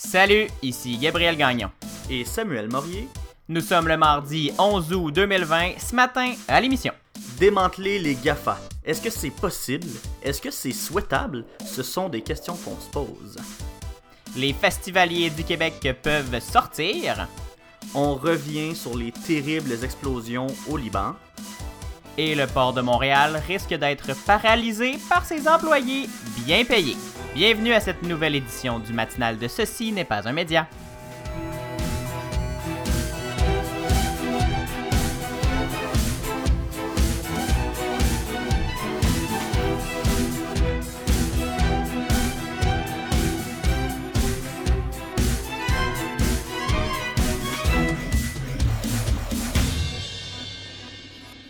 Salut, ici Gabriel Gagnon. Et Samuel Morier. Nous sommes le mardi 11 août 2020, ce matin à l'émission. Démanteler les GAFA. Est-ce que c'est possible? Est-ce que c'est souhaitable? Ce sont des questions qu'on se pose. Les festivaliers du Québec peuvent sortir. On revient sur les terribles explosions au Liban. Et le port de Montréal risque d'être paralysé par ses employés bien payés. Bienvenue à cette nouvelle édition du matinal de Ceci n'est pas un média.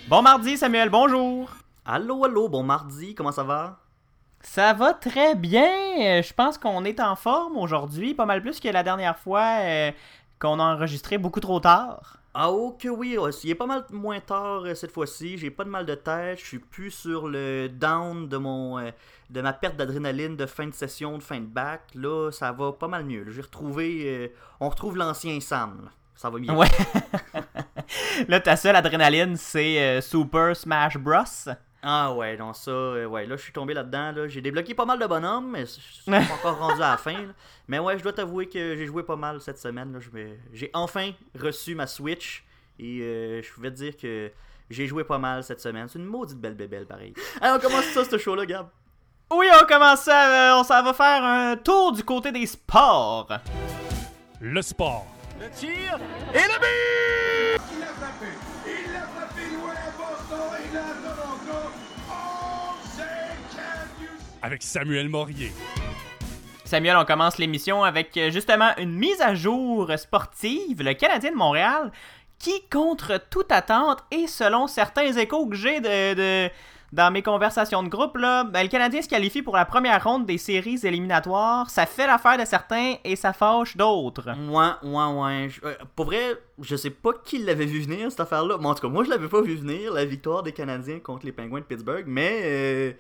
Bon mardi, Samuel, bonjour. Allô, allô, bon mardi, comment ça va? Ça va très bien. Euh, Je pense qu'on est en forme aujourd'hui, pas mal plus que la dernière fois euh, qu'on a enregistré beaucoup trop tard. Ah oh que oui, ouais, il est pas mal moins tard euh, cette fois-ci, j'ai pas de mal de tête, je suis plus sur le down de mon euh, de ma perte d'adrénaline de fin de session, de fin de bac. Là, ça va pas mal mieux. J'ai retrouvé euh, on retrouve l'ancien Sam. Ça va mieux. Ouais. là, ta seule adrénaline, c'est euh, Super Smash Bros. Ah ouais, non ça euh, ouais, là je suis tombé là-dedans là, j'ai débloqué pas mal de bonhommes mais je suis pas encore rendu à la fin. là. Mais ouais, je dois t'avouer que j'ai joué pas mal cette semaine là, Je me- j'ai enfin reçu ma Switch et euh, je pouvais te dire que j'ai joué pas mal cette semaine. C'est une maudite belle bébelle pareil. Alors on commence ça ce show là, Gab. Oui, on commence ça, euh, on s'en va faire un tour du côté des sports. Le sport. Il l'a frappé. Il l'a frappé loin à Boston et là à Toronto. Oh, c'est can you Avec Samuel Morier. Samuel, on commence l'émission avec euh, justement une mise à jour sportive. Le Canadien de Montréal qui, contre toute attente et selon certains échos que j'ai de, de- dans mes conversations de groupe, là, ben, le Canadien se qualifie pour la première ronde des séries éliminatoires. Ça fait l'affaire de certains et ça fâche d'autres. Ouais, ouais, ouais. Je- euh, pour vrai, je sais pas qui l'avait vu venir, cette affaire-là. En tout cas, moi, je l'avais pas vu venir, la victoire des Canadiens contre les Penguins de Pittsburgh. Mais euh,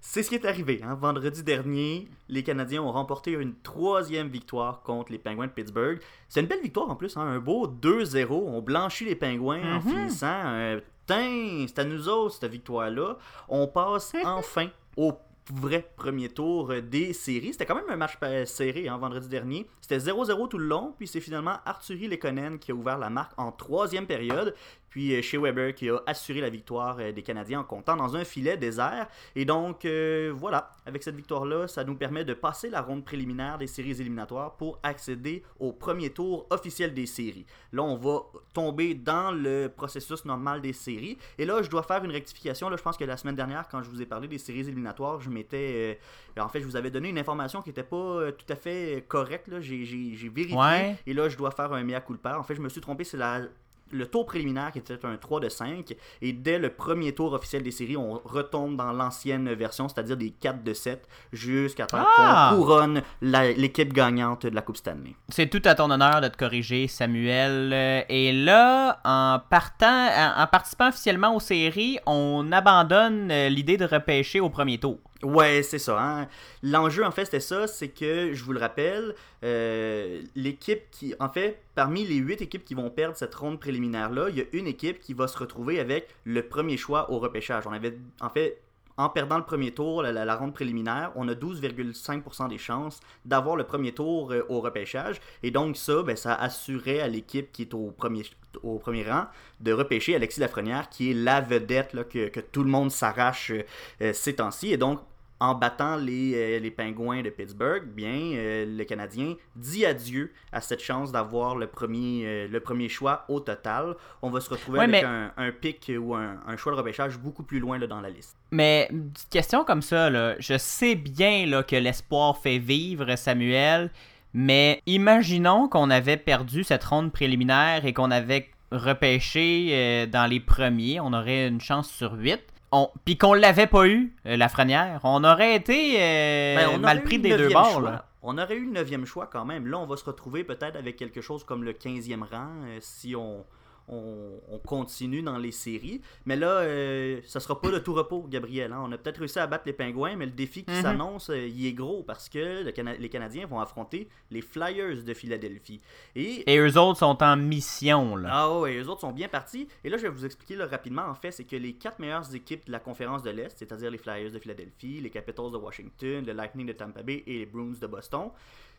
c'est ce qui est arrivé. hein. Vendredi dernier, les Canadiens ont remporté une troisième victoire contre les Penguins de Pittsburgh. C'est une belle victoire en plus, hein, un beau 2-0. On blanchit les Penguins en finissant. Euh, Tain, c'est à nous autres, cette victoire-là. On passe enfin au vrai premier tour euh, des séries. C'était quand même un match euh, serré hein, vendredi dernier. C'était 0-0 tout le long, puis c'est finalement Arthurie Lekonen qui a ouvert la marque en troisième période, puis euh, Shea Weber qui a assuré la victoire euh, des Canadiens en comptant dans un filet désert. Et donc, euh, voilà, avec cette victoire-là, ça nous permet de passer la ronde préliminaire des séries éliminatoires pour accéder au premier tour officiel des séries. Là, on va tomber dans le processus normal des séries. Et là, je dois faire une rectification. Là, je pense que la semaine dernière, quand je vous ai parlé des séries éliminatoires, je m'étais. euh, en fait, je vous avais donné une information qui n'était pas tout à fait correcte. là. J'ai vérifié. Ouais. Et là, je dois faire un mea culpa. En fait, je me suis trompé. C'est la. Le tour préliminaire qui était un 3 de 5 et dès le premier tour officiel des séries, on retombe dans l'ancienne version, c'est-à-dire des 4 de 7 jusqu'à temps Ah! qu'on couronne l'équipe gagnante de la Coupe Stanley. C'est tout à ton honneur de te corriger, Samuel. Euh, Et là, en partant, en, en participant officiellement aux séries, on abandonne euh, l'idée de repêcher au premier tour. Ouais, c'est ça. hein. L'enjeu, en fait, c'était ça, c'est que, je vous le rappelle, euh, l'équipe qui, en fait, parmi les huit équipes qui vont perdre cette ronde préliminaire-là, il y a une équipe qui va se retrouver avec le premier choix au repêchage. On avait, en fait, en perdant le premier tour, la, ronde préliminaire, on a 12,5% des chances d'avoir le premier tour euh, au repêchage. Et donc ça, ben, ça assurait à l'équipe qui est au premier, au premier rang de repêcher Alexis Lafrenière, qui est la vedette là, que, que tout le monde s'arrache euh, euh, ces temps-ci. Et donc, en battant les, euh, les Pingouins de Pittsburgh, bien, euh, le Canadien dit adieu à cette chance d'avoir le premier, le premier choix au total. On va se retrouver Ouais, avec mais- un, un pic ou un, un choix de repêchage beaucoup plus loin là, dans la liste. Mais une petite question comme ça, là, je sais bien là, que l'espoir fait vivre, Samuel, mais imaginons qu'on avait perdu cette ronde préliminaire et qu'on avait repêché euh, dans les premiers, on aurait une chance sur 8. On... Puis qu'on l'avait pas eu, euh, la frenière, on aurait été euh, Ben, on mal aurait pris des deux bords. là. On aurait eu le neuvième choix quand même. Là, on va se retrouver peut-être avec quelque chose comme le 15e rang si on, on, on continue dans les séries. Mais là, euh, ça sera pas de tout repos, Gabriel. hein. On a peut-être réussi à battre les Pingouins, mais le défi qui Mhm. s'annonce, euh, il est gros parce que le Cana- les Canadiens vont affronter les Flyers de Philadelphie. Et Et eux autres sont en mission, là. ah ouais, les autres sont bien partis. Et là, je vais vous expliquer là, rapidement. En fait, c'est que les quatre meilleures équipes de la conférence de l'Est, c'est-à-dire les Flyers de Philadelphie, les Capitals de Washington, le Lightning de Tampa Bay et les Bruins de Boston,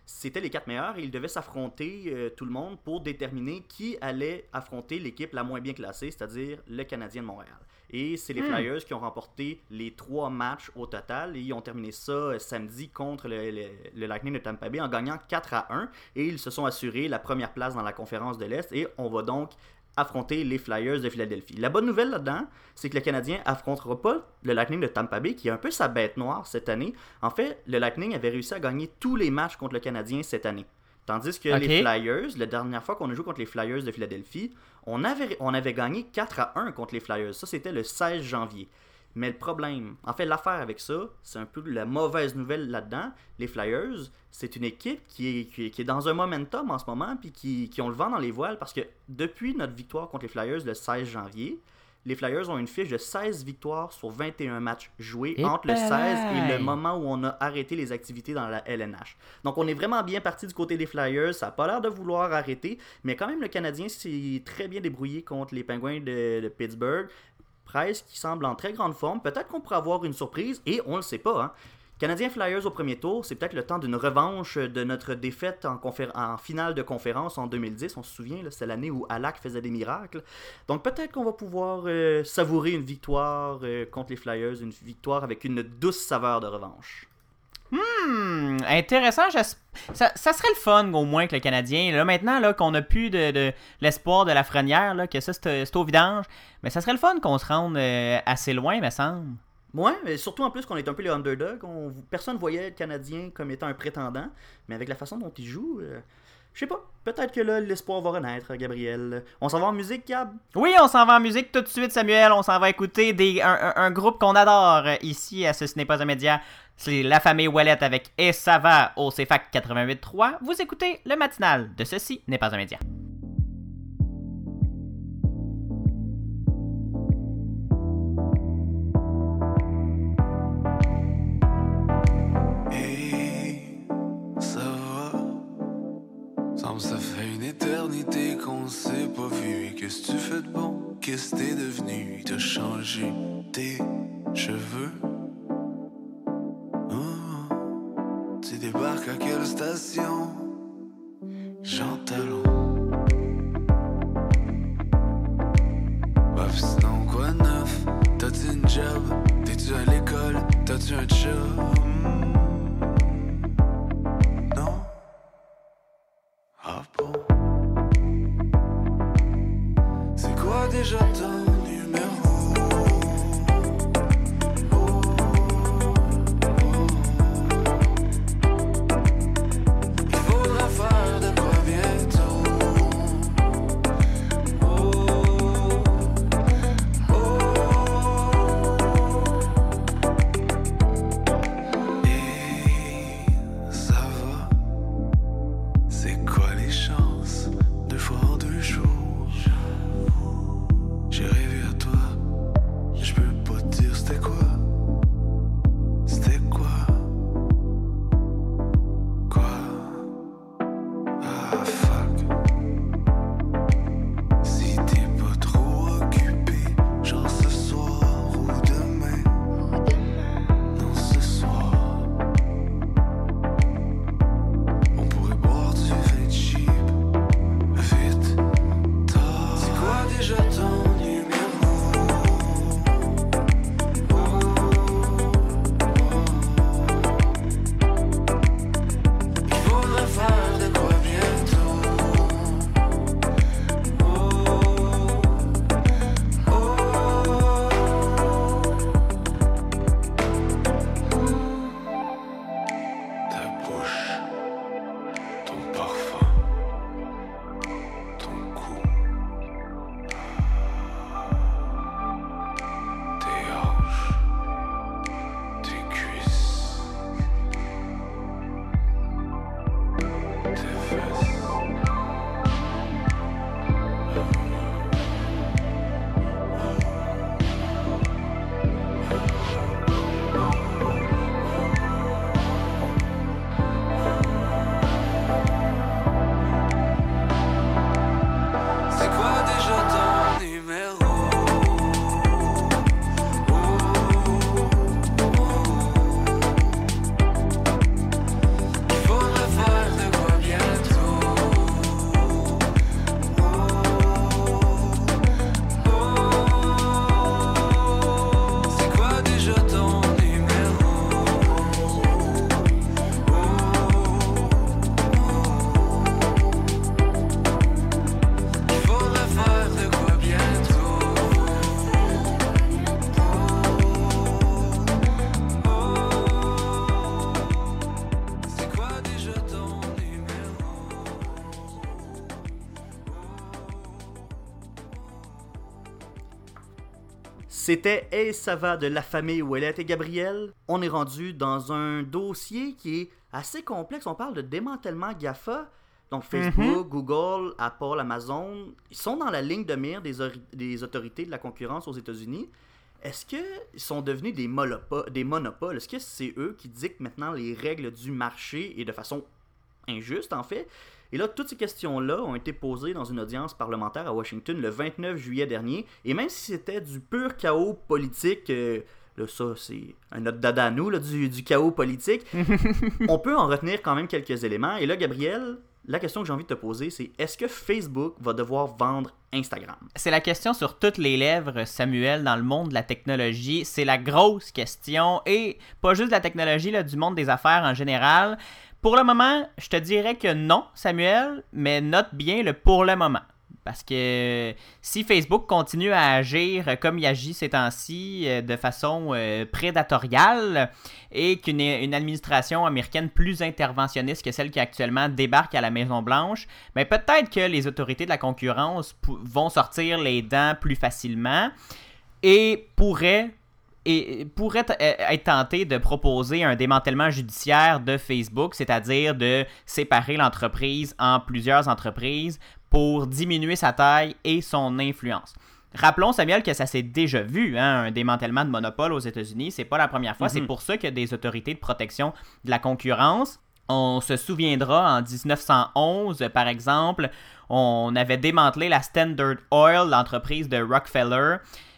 c'était les quatre meilleurs et ils devaient s'affronter euh, tout le monde pour déterminer qui allait affronter l'équipe la moins bien classée, c'est-à-dire le Canadien de Montréal. Et c'est les Hmm. Flyers qui ont remporté les trois matchs au total et ils ont terminé ça euh, samedi contre le, le- le Lightning de Tampa Bay en gagnant 4 à 1 et ils se sont assurés la première place dans la conférence de l'Est et on va donc affronter les Flyers de Philadelphie. La bonne nouvelle là-dedans, c'est que le Canadien affrontera pas le Lightning de Tampa Bay, qui est un peu sa bête noire cette année. En fait, le Lightning avait réussi à gagner tous les matchs contre le Canadien cette année. Tandis que les Flyers, la dernière fois qu'on a joué contre les Flyers de Philadelphie, on avait, on avait gagné 4 à 1 contre les Flyers. Ça, c'était le 16 janvier. Mais le problème, en fait, l'affaire avec ça, c'est un peu la mauvaise nouvelle là-dedans. Les Flyers, c'est une équipe qui est, qui, est, qui est dans un momentum en ce moment, puis qui, qui ont le vent dans les voiles, parce que depuis notre victoire contre les Flyers le 16 janvier, les Flyers ont une fiche de 16 victoires sur 21 matchs joués Et entre le 16 et le moment où on a arrêté les activités dans la LNH. Donc on est vraiment bien parti du côté des Flyers, ça n'a pas l'air de vouloir arrêter, mais quand même le Canadien s'est très bien débrouillé contre les Penguins de, de Pittsburgh. Qui semble en très grande forme. Peut-être qu'on pourrait avoir une surprise et on le sait pas. Hein. Canadien Flyers au premier tour, c'est peut-être le temps d'une revanche de notre défaite en, finale de conférence en 2010. On se souvient, c'est l'année où Alak faisait des miracles. Donc peut-être qu'on va pouvoir euh, savourer une victoire euh, contre les Flyers, une victoire avec une douce saveur de revanche. Hmm, intéressant. Ça, serait le fun, au moins, que le Canadien, là, maintenant, là, qu'on a plus de, l'espoir de la frenière, là, que ça, c'est au vidange, mais ça serait le fun qu'on se rende euh, assez loin, me semble. Ouais, mais surtout en plus qu'on est un peu les underdogs. On, personne voyait le Canadien comme étant un prétendant, mais avec la façon dont il joue, euh, je sais pas. Peut-être que là, l'espoir va renaître, Gabriel. On s'en va en musique, Gab? Oui, on s'en va en musique tout de suite, Samuel. On s'en va écouter des, un, groupe qu'on adore euh, ici à ce n'est pas un média. C'est La Famille Ouellette avec Et ça au CFAC 88.3. Vous écoutez le matinal de Ceci n'est pas un média. C'était Hey, ça va de la famille Ouellette et Gabriel. On est rendu dans un dossier qui est assez complexe. On parle de démantèlement GAFA. Donc Facebook, Google, Apple, Amazon, ils sont dans la ligne de mire des, ori- des autorités de la concurrence aux États-Unis. Est-ce qu'ils sont devenus des, des monopoles? Est-ce que c'est eux qui dictent maintenant les règles du marché et de façon injuste en fait? Et là, toutes ces questions-là ont été posées dans une audience parlementaire à Washington le 29 juillet dernier. Et même si c'était du pur chaos politique, euh, là, ça, c'est un autre dada à nous, là, du, du chaos politique, on peut en retenir quand même quelques éléments. Et là, Gabriel, la question que j'ai envie de te poser, c'est est-ce que Facebook va devoir vendre Instagram? C'est la question sur toutes les lèvres, Samuel, dans le monde de la technologie. C'est la grosse question. Et pas juste de la technologie, là, du monde des affaires en général. Pour le moment, je te dirais que non, Samuel, mais note bien le pour le moment. Parce que si Facebook continue à agir comme il agit ces temps-ci, euh, de façon euh, prédatoriale, et qu'une une administration américaine plus interventionniste que celle qui actuellement débarque à la Maison-Blanche, mais peut-être que les autorités de la concurrence vont sortir les dents plus facilement et pourraient et pourrait être tenté de proposer un démantèlement judiciaire de Facebook, c'est-à-dire de séparer l'entreprise en plusieurs entreprises pour diminuer sa taille et son influence. Rappelons, Samuel, que ça s'est déjà vu, hein, un démantèlement de monopole aux États-Unis. C'est pas la première fois. C'est pour ça que des autorités de protection de la concurrence on se souviendra en 1911, par exemple, on avait démantelé la Standard Oil, l'entreprise de Rockefeller,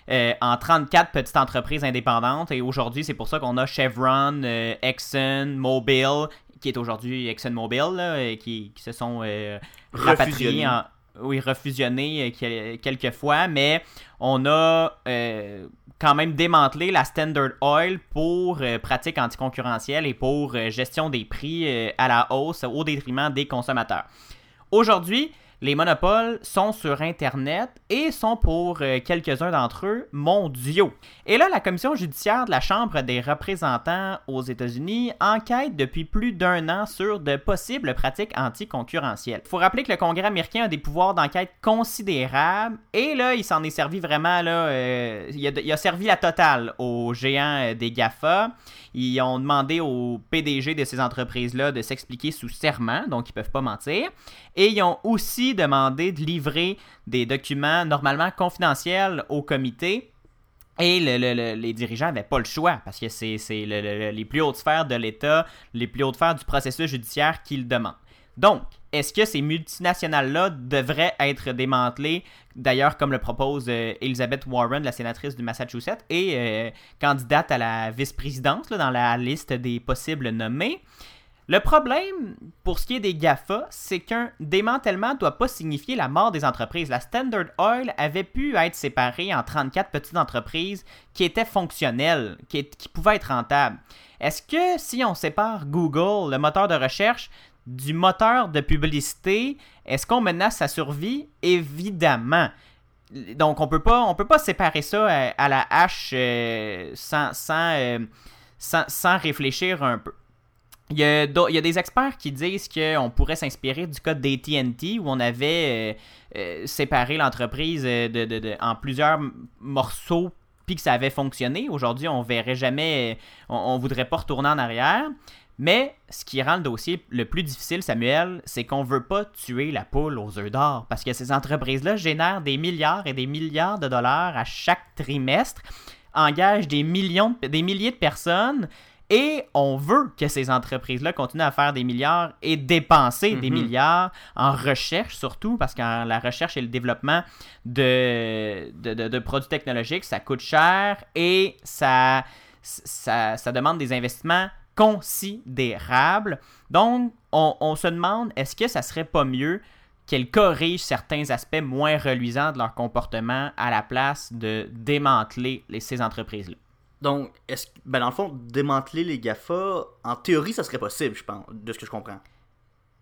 euh, en 34 petites entreprises indépendantes. Et aujourd'hui, c'est pour ça qu'on a Chevron, euh, Exxon, Mobil, qui est aujourd'hui ExxonMobil, là, et qui, qui se sont euh, rapatriés Refusionnés. en, oui, refusionnés euh, quel- quelques fois, mais on a euh, quand même démantelé la Standard Oil pour euh, pratiques anticoncurrentielles et pour euh, gestion des prix euh, à la hausse au détriment des consommateurs. Aujourd'hui, les monopoles sont sur Internet et sont pour euh, quelques-uns d'entre eux mondiaux. Et là, la commission judiciaire de la Chambre des représentants aux États-Unis enquête depuis plus d'un an sur de possibles pratiques anticoncurrentielles. Il faut rappeler que le Congrès américain a des pouvoirs d'enquête considérables et là, il s'en est servi vraiment, là, euh, il, a, servi la totale aux géants euh, des GAFA. Ils ont demandé aux PDG de ces entreprises-là de s'expliquer sous serment, donc ils peuvent pas mentir. Et ils ont aussi demandé de livrer des documents normalement confidentiels au comité. Et le- le- le- les dirigeants n'avaient pas le choix parce que c'est c'est le- le- le- les plus hautes sphères de l'État, les plus hautes sphères du processus judiciaire qui le demandent. Donc, est-ce que ces multinationales-là devraient être démantelées, d'ailleurs comme le propose euh, Elizabeth Warren, la sénatrice du Massachusetts, et euh, candidate à la vice-présidence dans la liste des possibles nommés? Le problème, pour ce qui est des GAFA, c'est qu'un démantèlement ne doit pas signifier la mort des entreprises. La Standard Oil avait pu être séparée en 34 petites entreprises qui étaient fonctionnelles, qui, pouvaient être rentables. Est-ce que si on sépare Google, le moteur de recherche, du moteur de publicité, est-ce qu'on menace sa survie? Évidemment. Donc on peut pas on peut pas séparer ça euh, à la hache euh, euh, sans, sans réfléchir un peu. Il y, a, des experts qui disent qu'on pourrait s'inspirer du code d'AT&T où on avait euh, euh, séparé l'entreprise euh, en plusieurs morceaux puis que ça avait fonctionné. Aujourd'hui, on verrait jamais, on, on voudrait pas retourner en arrière. Mais ce qui rend le dossier le plus difficile, Samuel, c'est qu'on veut pas tuer la poule aux œufs d'or parce que ces entreprises-là génèrent des milliards et des milliards de dollars à chaque trimestre, engagent des millions, de- des milliers de personnes et on veut que ces entreprises-là continuent à faire des milliards et dépenser des Mhm. milliards en recherche surtout, parce que la recherche et le développement de, de, de- de produits technologiques, ça coûte cher et ça, ça, ça demande des investissements considérables. Donc, on, on se demande, est-ce que ça serait pas mieux qu'elles corrigent certains aspects moins reluisants de leur comportement à la place de démanteler les- ces entreprises-là? Donc, est-ce ben dans le fond, démanteler les GAFA, en théorie, ça serait possible, je pense, de ce que je comprends.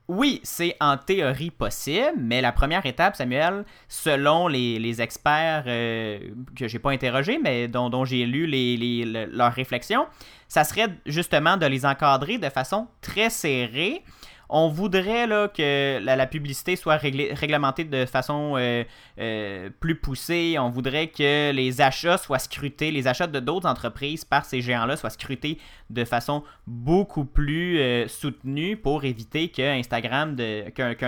Oui, c'est en théorie possible, mais la première étape, Samuel, selon les, les experts euh, que j'ai pas interrogés, mais dont, dont j'ai lu les, les- le- leurs réflexions, ça serait justement de les encadrer de façon très serrée. On voudrait que la, publicité soit réglementée de façon euh, euh, plus poussée. On voudrait que les achats soient scrutés, les achats de d'autres entreprises par ces géants-là soient scrutés de façon beaucoup plus euh, soutenue pour éviter qu'un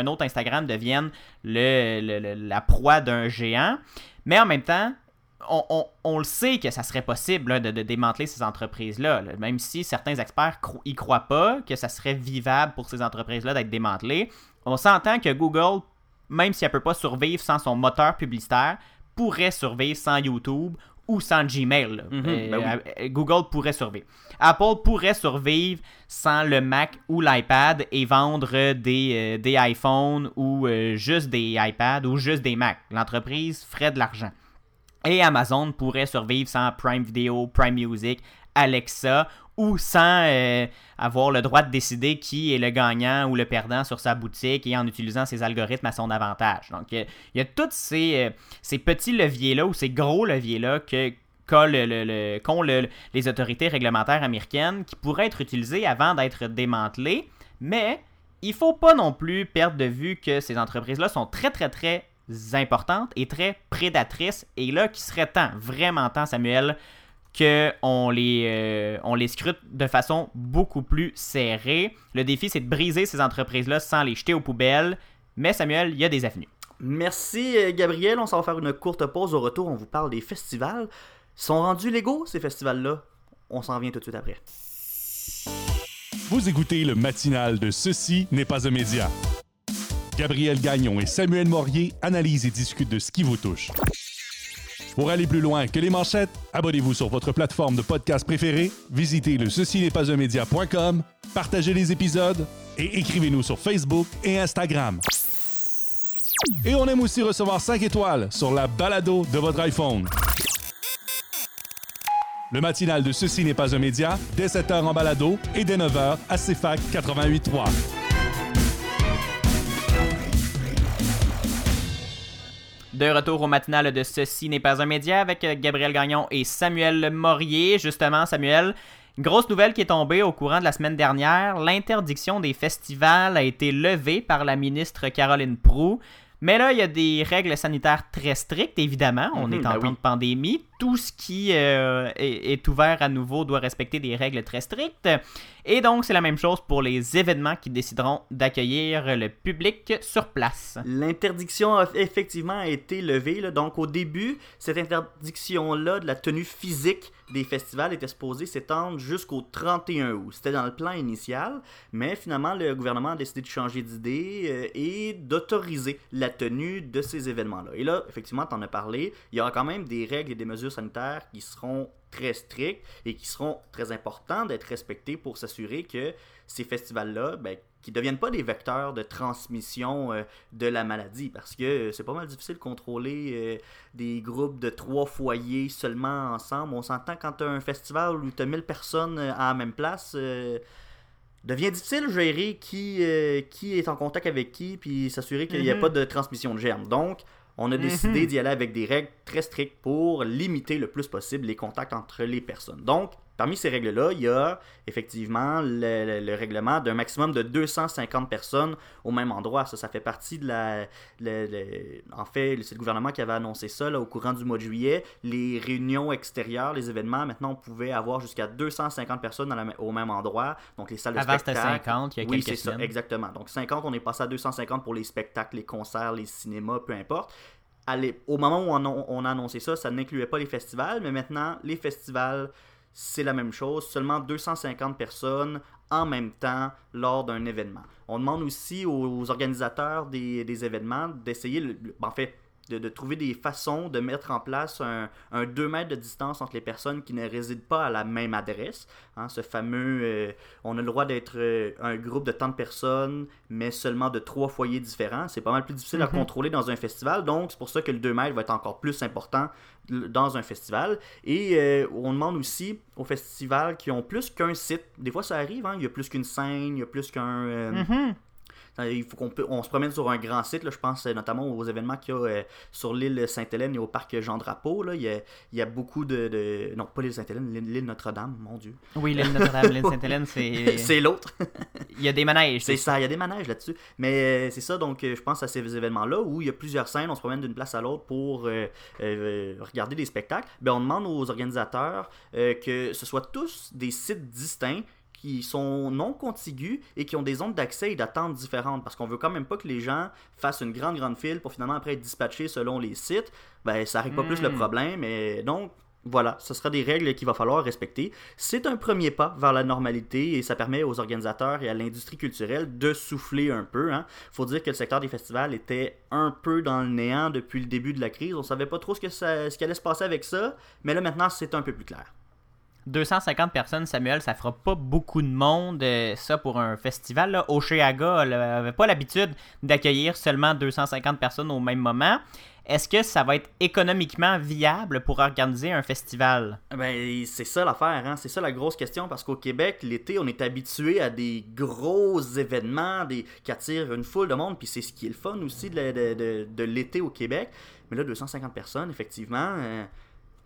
autre Instagram devienne la proie d'un géant. Mais en même temps, on, on- on le sait que ça serait possible là, de, de démanteler ces entreprises-là, là. même si certains experts cro- y croient pas que ça serait vivable pour ces entreprises-là d'être démantelées. On s'entend que Google, même si elle peut pas survivre sans son moteur publicitaire, pourrait survivre sans YouTube ou sans Gmail. Mhm, Euh, ben euh, Google pourrait survivre. Apple pourrait survivre sans le Mac ou l'iPad et vendre des, euh, des iPhones ou euh, juste des iPads ou juste des Macs. L'entreprise ferait de l'argent. Et Amazon pourrait survivre sans Prime Video, Prime Music, Alexa ou sans euh, avoir le droit de décider qui est le gagnant ou le perdant sur sa boutique et en utilisant ses algorithmes à son avantage. Donc, euh, il y a tous ces, euh, ces petits leviers-là ou ces gros leviers-là que qu'ont le- les autorités réglementaires américaines qui pourraient être utilisés avant d'être démantelés. Mais il faut pas non plus perdre de vue que ces entreprises-là sont très, très, très importantes et très prédatrices. Et là, qu'il serait temps, vraiment temps, Samuel, qu'on les, euh, on les scrute de façon beaucoup plus serrée. Le défi, c'est de briser ces entreprises-là sans les jeter aux poubelles. Mais Samuel, il y a des avenues. Merci euh, Gabriel, on s'en va faire une courte pause. Au retour, on vous parle des festivals. Ils sont rendus légaux ces festivals-là? On s'en vient tout de suite après. Vous écoutez le matinal de Ceci n'est pas un média. Gabriel Gagnon et Samuel Morier analysent et discutent de ce qui vous touche. Pour aller plus loin que les manchettes, abonnez-vous sur votre plateforme de podcast préférée, visitez le ceci n'est pas un média.com, partagez les épisodes et écrivez-nous sur Facebook et Instagram. Et on aime aussi recevoir 5 étoiles sur la balado de votre iPhone. Le matinal de Ceci n'est pas un média, dès 7h en balado et dès 9h à CFAC 88.3. De retour au matinal de Ceci n'est pas un média avec euh, Gabriel Gagnon et Samuel Morier. Justement, Samuel, grosse nouvelle qui est tombée au courant de la semaine dernière. L'interdiction des festivals a été levée par la ministre Caroline Proux. Mais là, il y a des règles sanitaires très strictes, évidemment. On Mhm, est en ben temps oui. de pandémie. Tout ce qui euh, est, ouvert à nouveau doit respecter des règles très strictes. Et donc, c'est la même chose pour les événements qui décideront d'accueillir le public sur place. L'interdiction a effectivement été levée. Donc, au début, cette interdiction-là de la tenue physique des festivals était supposée s'étendre jusqu'au 31 août. C'était dans le plan initial, mais finalement, le gouvernement a décidé de changer d'idée euh, et d'autoriser la tenue de ces événements-là. Et là, effectivement, tu en as parlé, il y aura quand même des règles et des mesures sanitaires qui seront très strictes et qui seront très importants d'être respectées pour s'assurer que ces festivals-là, ben, qui ne deviennent pas des vecteurs de transmission euh, de la maladie parce que euh, c'est pas mal difficile de contrôler euh, des groupes de trois foyers seulement ensemble. On s'entend quand tu as un festival où tu as 1000 personnes à la même place. devient difficile de gérer qui, qui est en contact avec qui puis s'assurer qu'il n'y a Mhm. pas de transmission de germes. Donc, on a décidé d'y aller avec des règles très strictes pour limiter le plus possible les contacts entre les personnes. Donc, parmi ces règles-là, il y a effectivement le, le- le règlement d'un maximum de 250 personnes au même endroit. Ça, ça fait partie de la... le- en fait, c'est le gouvernement qui avait annoncé ça là, au courant du mois de juillet. Les réunions extérieures, les événements, maintenant, on pouvait avoir jusqu'à 250 personnes dans la- au même endroit. Donc, les salles de Avant, c'était spectacle. 50, il y a oui, quelques c'est ça, exactement. Donc 50, on est passé à 250 pour les spectacles, les concerts, les cinémas, peu importe. Allez, au moment où on a annoncé ça, ça n'incluait pas les festivals, mais maintenant, les festivals, c'est la même chose. Seulement 250 personnes en même temps lors d'un événement. On demande aussi aux organisateurs des, des événements d'essayer, le- en fait, de, de trouver des façons de mettre en place un, un 2 mètres de distance entre les personnes qui ne résident pas à la même adresse. Hein, ce fameux, euh, on a le droit d'être euh, un groupe de tant de personnes, mais seulement de trois foyers différents. C'est pas mal plus difficile à contrôler dans un festival, donc c'est pour ça que le 2 mètres va être encore plus important dans un festival. Et euh, on demande aussi aux festivals qui ont plus qu'un site. Des fois, ça arrive, hein, il y a plus qu'une scène, il y a plus qu'un... euh, Mhm. Euh, Il faut qu'on peut- on se promène sur un grand site, là, je pense euh, notamment aux événements qu'il y a euh, sur l'île Sainte-Hélène et au parc Jean-Drapeau. là. Il, y a, il y a beaucoup de, de- Non, pas l'île Sainte-Hélène, l'île Notre-Dame, mon Dieu. Oui, l'île Notre-Dame, l'île Sainte-Hélène, c'est. c'est l'autre. Il y a des manèges. C'est ça, il y a des manèges là-dessus. Mais euh, c'est ça, donc euh, je pense à ces événements-là où il y a plusieurs scènes, on se promène d'une place à l'autre pour euh, euh, regarder des spectacles. Ben, on demande aux organisateurs euh, que ce soit tous des sites distincts qui sont non contigus et qui ont des zones d'accès et d'attente différentes parce qu'on veut quand même pas que les gens fassent une grande grande file pour finalement après être dispatchés selon les sites. Ben ça règle pas plus le Hmm. problème et donc voilà, ce sera des règles qu'il va falloir respecter. C'est un premier pas vers la normalité et ça permet aux organisateurs et à l'industrie culturelle de souffler un peu. Il faut dire que le secteur des festivals était un peu dans le néant depuis le début de la crise. On savait pas trop ce, que ça, ce qui allait se passer avec ça, mais là maintenant c'est un peu plus clair. 250 personnes, Samuel, ça fera pas beaucoup de monde, euh, ça, pour un festival. Là. Oceaga n'avait pas l'habitude d'accueillir seulement 250 personnes au même moment. Est-ce que ça va être économiquement viable pour organiser un festival? Ben, c'est ça l'affaire, hein? c'est ça la grosse question, parce qu'au Québec, l'été, on est habitué à des gros événements qui attirent une foule de monde, puis c'est ce qui est le fun aussi de l'été au Québec. Mais là, 250 personnes, effectivement, euh,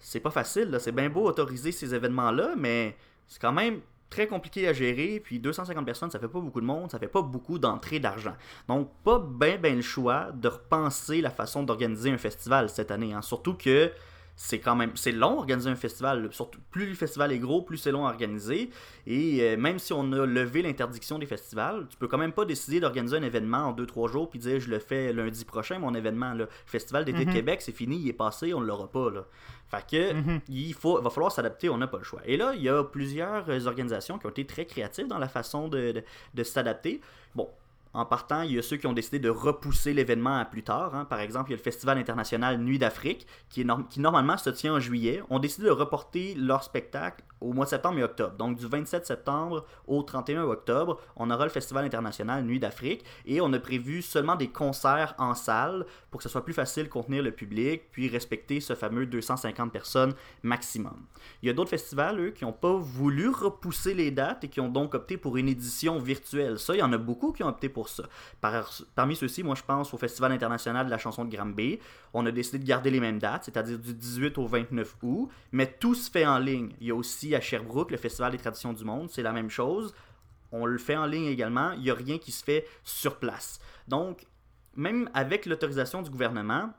c'est pas facile. C'est bien beau autoriser ces événements-là, mais c'est quand même très compliqué à gérer. Puis 250 personnes, ça fait pas beaucoup de monde, ça fait pas beaucoup d'entrée d'argent. Donc, pas bien ben le choix de repenser la façon d'organiser un festival cette année. hein. Surtout que c'est quand même c'est long organiser un festival surtout plus le festival est gros plus c'est long à organiser. Et euh, même si on a levé l'interdiction des festivals tu peux quand même pas décider d'organiser un événement en 2-3 jours puis dire je le fais lundi prochain mon événement le festival d'été de Québec c'est fini il est passé on l'aura pas là. Fait que il faut va falloir s'adapter on n'a pas le choix. Et là il y a plusieurs euh, organisations qui ont été très créatives dans la façon de, de, de s'adapter. Bon en partant, il y a ceux qui ont décidé de repousser l'événement à plus tard. hein. Par exemple, il y a le Festival international Nuit d'Afrique, qui, qui normalement se tient en juillet. ont décidé de reporter leur spectacle au mois de septembre et octobre. Donc, du 27 septembre au 31 octobre, on aura le Festival international Nuit d'Afrique. Et on a prévu seulement des concerts en salle pour que ce soit plus facile de contenir le public, puis respecter ce fameux 250 personnes maximum. Il y a d'autres festivals, eux, qui n'ont pas voulu repousser les dates et qui ont donc opté pour une édition virtuelle. Ça, il y en a beaucoup qui ont opté pour ça. Par- parmi ceux-ci, moi, je pense au Festival international de la chanson de Granby. On a décidé de garder les mêmes dates, c'est-à-dire du 18 au 29 août, mais tout se fait en ligne. Il y a aussi à Sherbrooke le Festival des traditions du monde, c'est la même chose. On le fait en ligne également. Il n'y a rien qui se fait sur place. Donc, même avec l'autorisation du gouvernement,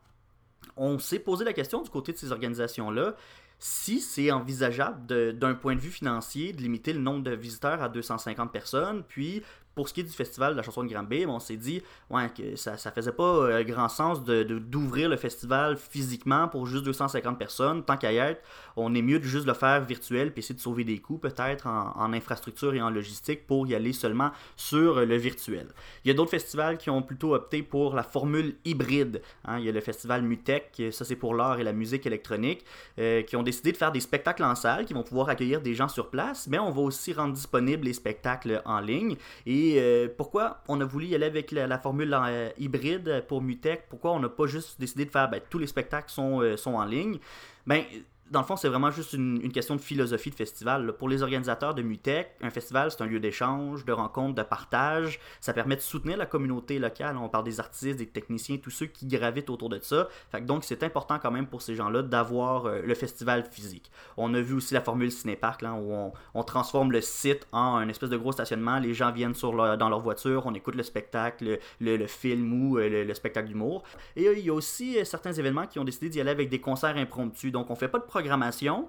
on s'est posé la question du côté de ces organisations-là si c'est envisageable d'un point de vue financier de limiter le nombre de visiteurs à 250 personnes. Puis, pour ce qui est du festival de la chanson de Granby, on s'est dit ouais, que ça, ça faisait pas euh, grand sens de- de- d'ouvrir le festival physiquement pour juste 250 personnes. Tant qu'à y être, on est mieux de juste le faire virtuel puis essayer de sauver des coûts peut-être en, infrastructure et en logistique pour y aller seulement sur le virtuel. Il y a d'autres festivals qui ont plutôt opté pour la formule hybride. hein. Il y a le festival Mutec, qui- ça c'est pour l'art et la musique électronique, euh, qui ont décidé de faire des spectacles en salle, qui vont pouvoir accueillir des gens sur place, mais on va aussi rendre disponibles les spectacles en ligne. Et euh, pourquoi on a voulu y aller avec la, formule euh, hybride pour Mutec? Pourquoi on n'a pas juste décidé de faire ben, tous les spectacles sont, euh, sont en ligne? Ben dans le fond, c'est vraiment juste une, question de philosophie de festival. Pour les organisateurs de Mutec, un festival, c'est un lieu d'échange, de rencontre, de partage. Ça permet de soutenir la communauté locale. On parle des artistes, des techniciens, tous ceux qui gravitent autour de ça. Donc, c'est important quand même pour ces gens-là d'avoir euh, le festival physique. On a vu aussi la formule Cinépark, où on, transforme le site en un espèce de gros stationnement. Les gens viennent dans leur voiture, on écoute le spectacle, le, film ou euh, le, le spectacle d'humour. Et euh, il y a aussi certains événements qui ont décidé d'y aller avec des concerts impromptus. Donc, on fait pas de programmation.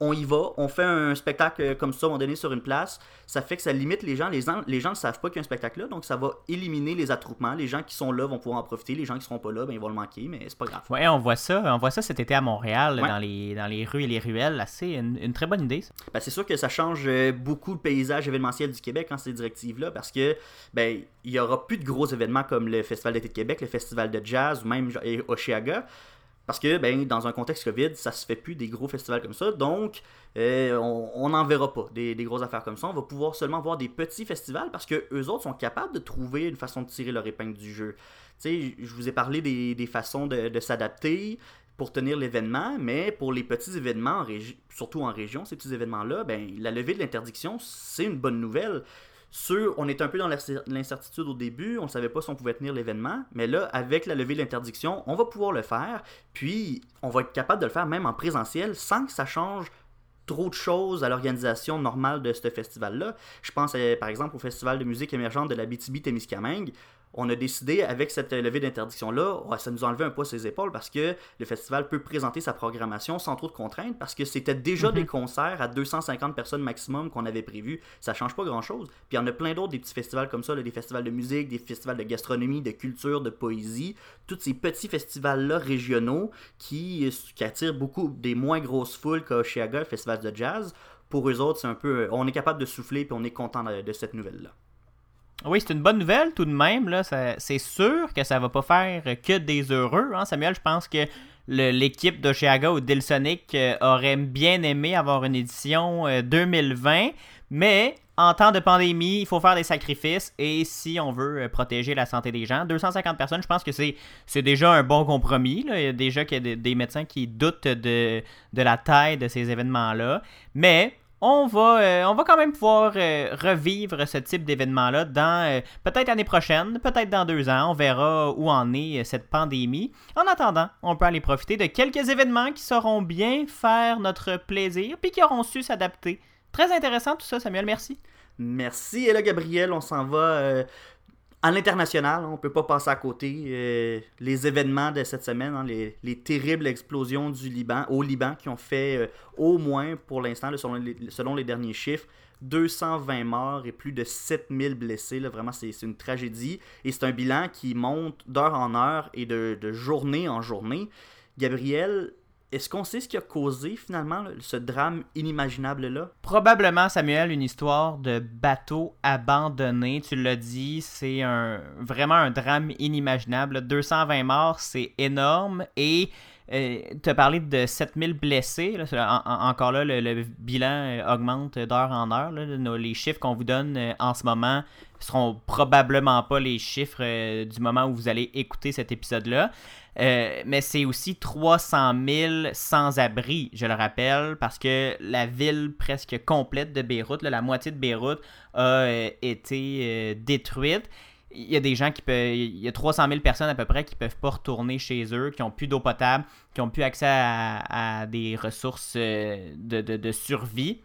On y va, on fait un spectacle euh, comme ça, on donné sur une place. Ça fait que ça limite les gens. Les gens, les gens ne savent pas qu'il y a un spectacle là, donc ça va éliminer les attroupements. Les gens qui sont là vont pouvoir en profiter. Les gens qui seront pas là, ben, ils vont le manquer, mais c'est pas grave. Ouais, on voit ça. On voit ça cet été à Montréal, Ouais. dans, les, dans les rues et les ruelles. C'est une, une très bonne idée. ça. Ben, c'est sûr que ça change euh, beaucoup le paysage événementiel du Québec en ces directives-là, parce que ben il y aura plus de gros événements comme le Festival d'été de Québec, le Festival de jazz ou même Oshiaga. Parce que ben, dans un contexte COVID, ça se fait plus des gros festivals comme ça. Donc, euh, on n'en verra pas des, des grosses affaires comme ça. On va pouvoir seulement voir des petits festivals parce que eux autres sont capables de trouver une façon de tirer leur épingle du jeu. Tu sais, je vous ai parlé des, des façons de, de s'adapter pour tenir l'événement, mais pour les petits événements, surtout en région, ces petits événements-là, ben, la levée de l'interdiction, c'est une bonne nouvelle. Sûr, on était un peu dans l'incer- l'incertitude au début, on ne savait pas si on pouvait tenir l'événement, mais là, avec la levée de l'interdiction, on va pouvoir le faire, puis on va être capable de le faire même en présentiel sans que ça change trop de choses à l'organisation normale de ce festival-là. Je pense euh, par exemple au Festival de musique émergente de la BTB-Témiscamingue. On a décidé avec cette euh, levée d'interdiction-là, ça nous a enlevé un poids ses épaules parce que le festival peut présenter sa programmation sans trop de contraintes parce que c'était déjà des concerts à 250 personnes maximum qu'on avait prévu. Ça change pas grand-chose. Puis il y en a plein d'autres des petits festivals comme ça, là, des festivals de musique, des festivals de gastronomie, de culture, de poésie. Tous ces petits festivals-là régionaux qui, qui attirent beaucoup des moins grosses foules qu'Oshiaga, le festival de jazz. Pour eux autres, c'est un peu. On est capable de souffler puis on est content de, de cette nouvelle-là. Oui, c'est une bonne nouvelle tout de même. C'est sûr que ça va pas faire que des heureux. Hein, Samuel, je pense que l'équipe d'Oshiaga ou Dilsonic euh, aurait bien aimé avoir une édition euh, 2020, mais en temps de pandémie, il faut faire des sacrifices et si on veut euh, protéger la santé des gens, 250 personnes, je pense que c'est, déjà un bon compromis. Là. Il y a déjà des, des médecins qui doutent de, de la taille de ces événements-là, mais on va, euh, on va quand même pouvoir euh, revivre ce type d'événement-là dans euh, peut-être l'année prochaine, peut-être dans deux ans. On verra où en est cette pandémie. En attendant, on peut aller profiter de quelques événements qui sauront bien faire notre plaisir puis qui auront su s'adapter. Très intéressant tout ça, Samuel, merci. Merci. Et là, Gabriel, on s'en va à l'international. On peut pas passer à côté. euh, les événements de cette semaine, hein, les, les terribles explosions du Liban, au Liban, qui ont fait euh, au moins, pour l'instant, selon, les, derniers chiffres, 220 morts et plus de 7000 blessés. là. vraiment, c'est une tragédie. Et c'est un bilan qui monte d'heure en heure et de journée en journée. Gabriel, est-ce qu'on sait ce qui a causé finalement ce drame inimaginable-là? Probablement, Samuel, une histoire de bateau abandonné. Tu l'as dit, c'est vraiment un drame inimaginable. 220 morts, c'est énorme. Et tu as parlé de 7000 blessés. encore là, le, bilan euh, augmente d'heure en heure. les chiffres qu'on vous donne euh, en ce moment seront probablement pas les chiffres euh, du moment où vous allez écouter cet épisode-là. Euh, mais c'est aussi 300 000 sans-abri, je le rappelle, parce que la ville presque complète de Beyrouth, la moitié de Beyrouth, a euh, été euh, détruite. Il y a des gens qui peuvent. Il y a 300 000 personnes à peu près qui peuvent pas retourner chez eux, qui ont plus d'eau potable, qui ont plus accès à, des ressources de, de- survie.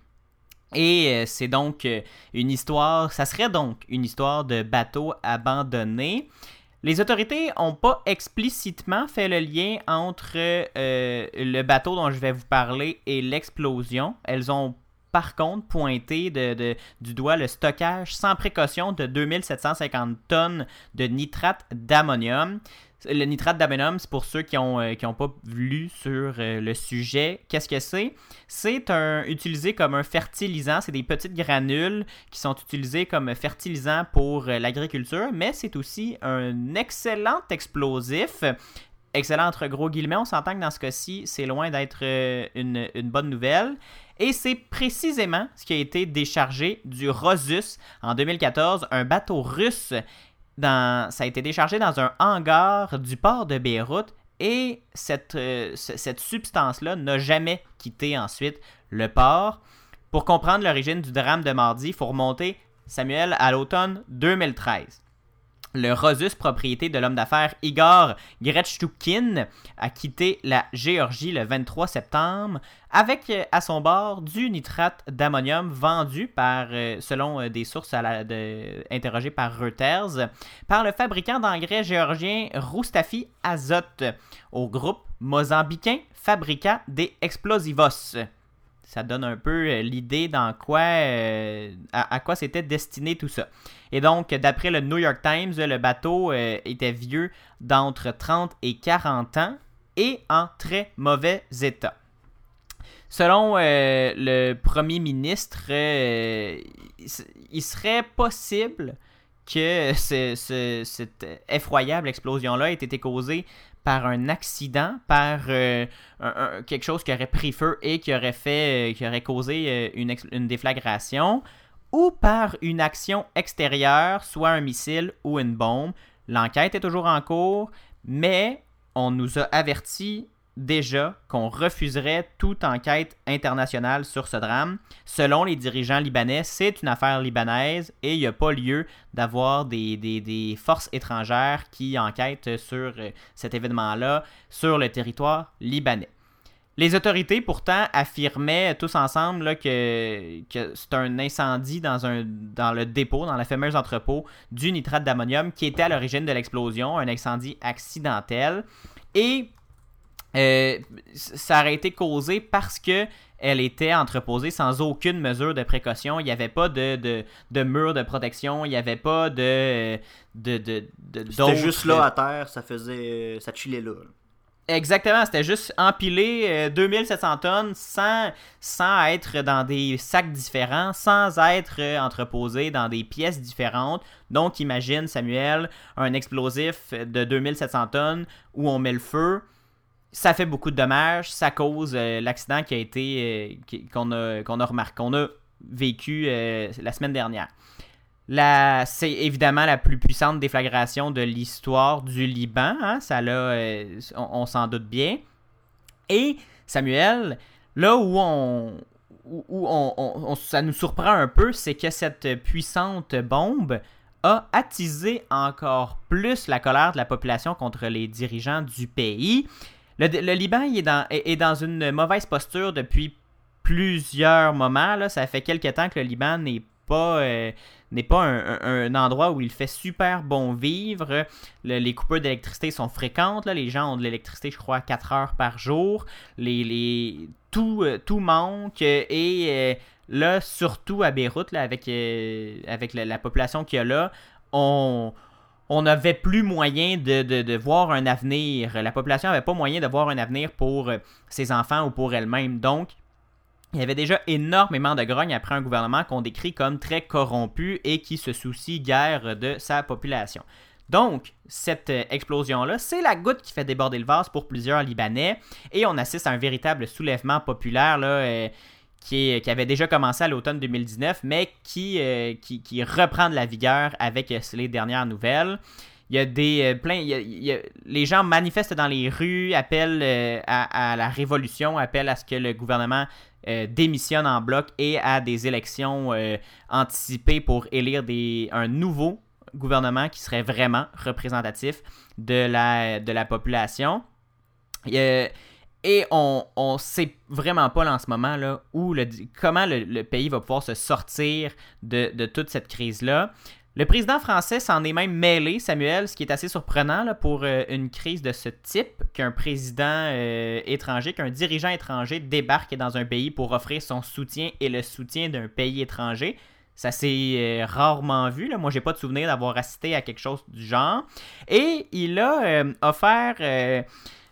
Et c'est donc une histoire, ça serait donc une histoire de bateau abandonné. Les autorités n'ont pas explicitement fait le lien entre euh, le bateau dont je vais vous parler et l'explosion. Elles ont par contre pointé du doigt le stockage sans précaution de 2750 tonnes de nitrate d'ammonium. Le nitrate d'ammonium, c'est pour ceux qui n'ont ont pas lu sur euh, le sujet. Qu'est-ce que c'est? C'est utilisé comme un fertilisant. C'est des petites granules qui sont utilisées comme fertilisant pour euh, l'agriculture, mais c'est aussi un excellent explosif. Excellent entre gros guillemets. On s'entend que dans ce cas-ci, c'est loin d'être euh, une, une bonne nouvelle. Et c'est précisément ce qui a été déchargé du Rosus en 2014, un bateau russe. Ça a été déchargé dans un hangar du port de Beyrouth et euh, ce- cette substance-là n'a jamais quitté ensuite le port. Pour comprendre l'origine du drame de mardi, il faut remonter, Samuel, à l'automne 2013. Le Rosus, propriété de l'homme d'affaires Igor Gretchtukin, a quitté la Géorgie le 23 septembre avec euh, à son bord du nitrate d'ammonium vendu par, euh, selon euh, des sources interrogées par Reuters, par le fabricant d'engrais géorgien Roustafi Azote au groupe mozambicain Fabrica des Explosivos. Ça donne un peu euh, l'idée dans quoi, euh, à, quoi c'était destiné tout ça. Et donc, d'après le New York Times, le bateau euh, était vieux d'entre 30 et 40 ans et en très mauvais état. Selon le premier ministre, il serait possible que ce- ce- cette effroyable explosion-là ait été causée par un accident, par euh, quelque chose qui aurait pris feu et qui aurait fait, euh, qui aurait causé euh, une, une déflagration, ou par une action extérieure, soit un missile ou une bombe. L'enquête est toujours en cours, mais on nous a averti déjà qu'on refuserait toute enquête internationale sur ce drame. Selon les dirigeants libanais, c'est une affaire libanaise et il n'y a pas lieu d'avoir des, forces étrangères qui enquêtent sur euh, cet événement-là sur le territoire libanais. Les autorités, pourtant, affirmaient tous ensemble que c'est un incendie dans, un, dans le dépôt, dans le fameux entrepôt du nitrate d'ammonium qui était à l'origine de l'explosion, un incendie accidentel. Et euh, ça aurait été causé parce que elle était entreposée sans aucune mesure de précaution. Il n'y avait pas de, de, de mur de protection, il n'y avait pas de. de, de, de C'était juste là à terre, ça faisait. ça chillait là. Exactement, c'était juste empilé euh, 2700 tonnes sans, sans être dans des sacs différents, sans être euh, entreposé dans des pièces différentes. Donc imagine, Samuel, un explosif de 2700 tonnes où on met le feu. Ça fait beaucoup de dommages, ça cause euh, l'accident qui a été euh, qu'on a qu'on a remarqué, qu'on a vécu euh, la semaine dernière. C'est évidemment la plus puissante déflagration de l'histoire du Liban. hein, Ça euh, on, s'en doute bien. Et Samuel, là où on, où, on- ça nous surprend un peu, c'est que cette puissante bombe a attisé encore plus la colère de la population contre les dirigeants du pays. Le, Liban est, dans, une mauvaise posture depuis plusieurs moments. Ça fait quelques temps que le Liban n'est pas, euh, n'est pas un, endroit où il fait super bon vivre. Le- les coupures d'électricité sont fréquentes. Les gens ont de l'électricité, je crois, 4 heures par jour. Tout, euh, tout manque. Et euh, là, surtout à Beyrouth, avec la, la population qu'il y a là, on on n'avait plus moyen de, voir un avenir. La population n'avait pas moyen de voir un avenir pour euh, ses enfants ou pour elle-même. Donc, il y avait déjà énormément de grogne après un gouvernement qu'on décrit comme très corrompu et qui se soucie guère de sa population. Donc, cette euh, explosion-là, c'est la goutte qui fait déborder le vase pour plusieurs Libanais et on assiste à un véritable soulèvement populaire là, euh, qui, avait déjà commencé à l'automne 2019, mais qui, euh, qui, reprend de la vigueur avec euh, les dernières nouvelles. Il y a des euh, les gens manifestent dans les rues, appellent euh, à, la révolution, appellent à ce que le gouvernement démissionne en bloc et à des élections anticipées pour élire un nouveau gouvernement qui serait vraiment représentatif de la, de la population. Il y a- et on, on sait vraiment pas là, en ce moment là, où le, comment le, pays va pouvoir se sortir de, de toute cette crise-là. Le président français s'en est même mêlé, Samuel, ce qui est assez surprenant là, pour euh, une crise de ce type, qu'un président euh, étranger, qu'un dirigeant étranger débarque dans un pays pour offrir son soutien et le soutien d'un pays étranger. Ça s'est euh, rarement vu. Là. Moi, j'ai pas de souvenir d'avoir assisté à quelque chose du genre. Et il a offert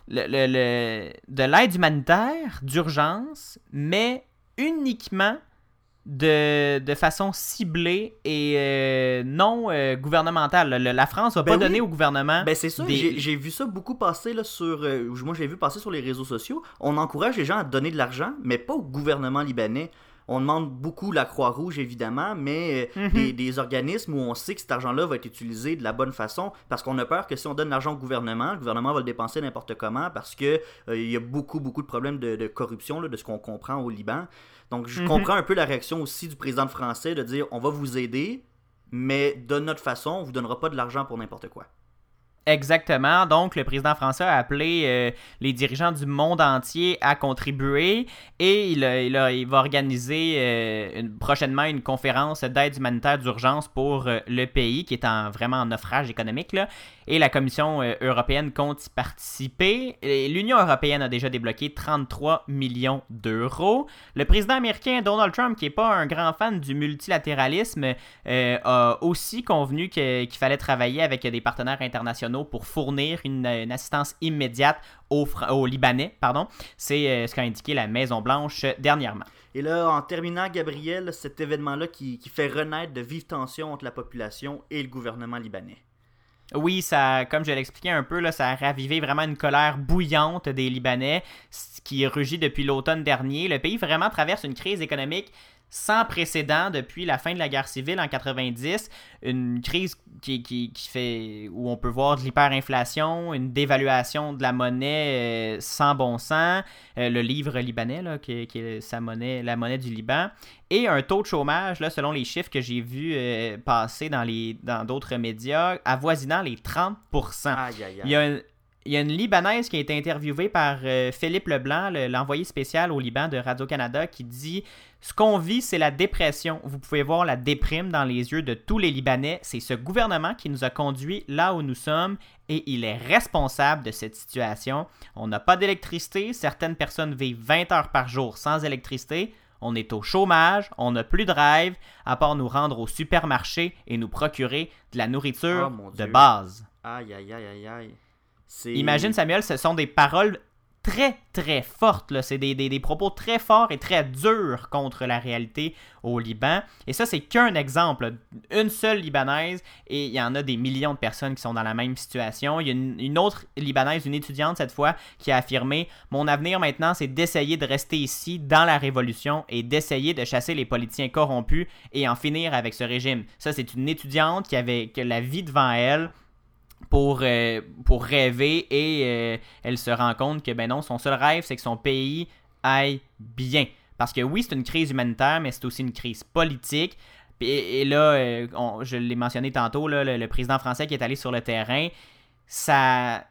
le- le- le- de l'aide humanitaire d'urgence, mais uniquement de, de façon ciblée et euh, non euh, gouvernementale. Le- la France va Ben pas oui. donner au gouvernement. Ben c'est ça, des- j'ai j'ai vu ça beaucoup passer là, sur. euh, moi j'ai vu passer sur les réseaux sociaux. On encourage les gens à donner de l'argent, mais pas au gouvernement libanais. On demande beaucoup la Croix-Rouge, évidemment, mais euh, Mhm. des, des organismes où on sait que cet argent-là va être utilisé de la bonne façon, parce qu'on a peur que si on donne l'argent au gouvernement, le gouvernement va le dépenser n'importe comment, parce que euh, il y a beaucoup, beaucoup de problèmes de, de corruption, là, de ce qu'on comprend au Liban. Donc je Mhm. comprends un peu la réaction aussi du président français de dire on va vous aider, mais de notre façon, on vous donnera pas de l'argent pour n'importe quoi. Exactement. Donc, le président français a appelé euh, les dirigeants du monde entier à contribuer et il, a- il va organiser euh, prochainement une conférence d'aide humanitaire d'urgence pour euh, le pays qui est en, vraiment en naufrage économique. Là, et la Commission euh, européenne compte y participer. L'Union européenne a déjà débloqué 33 millions d'euros. Le président américain Donald Trump, qui n'est pas un grand fan du multilatéralisme, euh, a aussi convenu qu'il fallait travailler avec des partenaires internationaux pour fournir une, assistance immédiate aux, Libanais. Pardon. C'est euh, ce qu'a indiqué la Maison-Blanche dernièrement. Et là, en terminant, Gabriel, cet événement-là qui fait renaître de vives tensions entre la population et le gouvernement libanais. Oui, ça, comme je l'expliquais un peu, là, ça a ravivé vraiment une colère bouillante des Libanais, qui rugit depuis l'automne dernier. Le pays vraiment traverse une crise économique sans précédent depuis la fin de la guerre civile en 90, une crise qui, qui, qui fait où on peut voir de l'hyperinflation, une dévaluation de la monnaie euh, sans bon sens, euh, le livre libanais là, qui, qui est sa monnaie, la monnaie du Liban, et un taux de chômage là, selon les chiffres que j'ai vus euh, passer dans les dans d'autres médias avoisinant les 30%. Aïe, aïe, aïe. Il y a un- il y a une Libanaise qui a été interviewée par euh, Philippe Leblanc, le- l'envoyé spécial au Liban de Radio-Canada, qui dit Ce qu'on vit, c'est la dépression. Vous pouvez voir la déprime dans les yeux de tous les Libanais. C'est ce gouvernement qui nous a conduits là où nous sommes et il est responsable de cette situation. On n'a pas d'électricité. Certaines personnes vivent 20 heures par jour sans électricité. On est au chômage, on n'a plus de rêve, à part nous rendre au supermarché et nous procurer de la nourriture Oh, de base. Aïe, aïe, aïe, aïe, Imagine, Samuel, ce sont des paroles très, très fortes. là. C'est des, des- propos très forts et très durs contre la réalité au Liban. Et ça, c'est qu'un exemple. Une seule Libanaise, et il y en a des millions de personnes qui sont dans la même situation. Il y a une, une autre Libanaise, une étudiante cette fois, qui a affirmé Mon avenir maintenant, c'est d'essayer de rester ici dans la révolution et d'essayer de chasser les politiciens corrompus et en finir avec ce régime. Ça, c'est une étudiante qui avait que la vie devant elle pour, euh, pour rêver et euh, elle se rend compte que ben non, son seul rêve, c'est que son pays aille bien. Parce que oui, c'est une crise humanitaire, mais c'est aussi une crise politique. Et, là, euh, je l'ai mentionné tantôt, là, le, président français qui est allé sur le terrain, ça,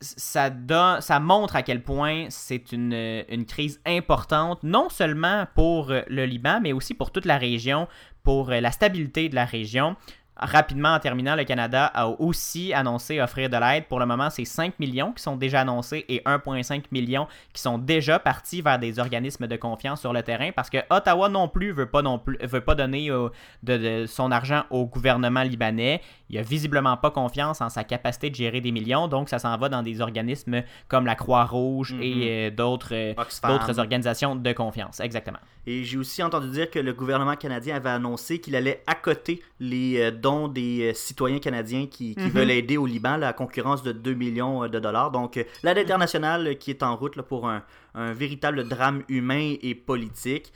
ça, montre à quel point c'est une, une crise importante, non seulement pour le Liban, mais aussi pour toute la région, pour la stabilité de la région. Rapidement, en terminant, le Canada a aussi annoncé offrir de l'aide. Pour le moment, c'est 5 millions qui sont déjà annoncés et 1,5 million qui sont déjà partis vers des organismes de confiance sur le terrain parce que Ottawa non plus veut pas non plus veut pas donner euh, de, de son argent au gouvernement libanais. Il a visiblement pas confiance en sa capacité de gérer des millions, donc ça s'en va dans des organismes comme la Croix-Rouge et euh, d'autres euh, Oxfam. d'autres organisations de confiance. Exactement. Et j'ai aussi entendu dire que le gouvernement canadien avait annoncé qu'il allait accoter les euh, dons des euh, citoyens canadiens qui, qui Mhm. veulent aider au Liban, à concurrence de 2 millions euh, de dollars. Donc, euh, l'aide internationale qui est en route là, pour un, un véritable drame humain et politique.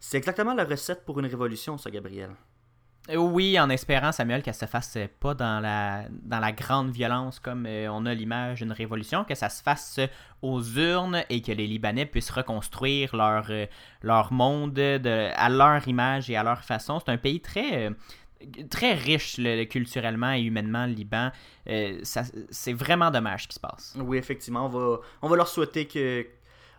C'est exactement la recette pour une révolution, ça, Gabriel. Oui, en espérant, Samuel, qu'elle se fasse pas dans la, dans la grande violence comme euh, on a l'image d'une révolution, que ça se fasse aux urnes et que les Libanais puissent reconstruire leur, euh, leur monde de, à leur image et à leur façon. C'est un pays très, euh, très riche le- culturellement et humainement, le Liban. Euh, ça- c'est vraiment dommage ce qui se passe. Oui, effectivement, on va, on va leur souhaiter que.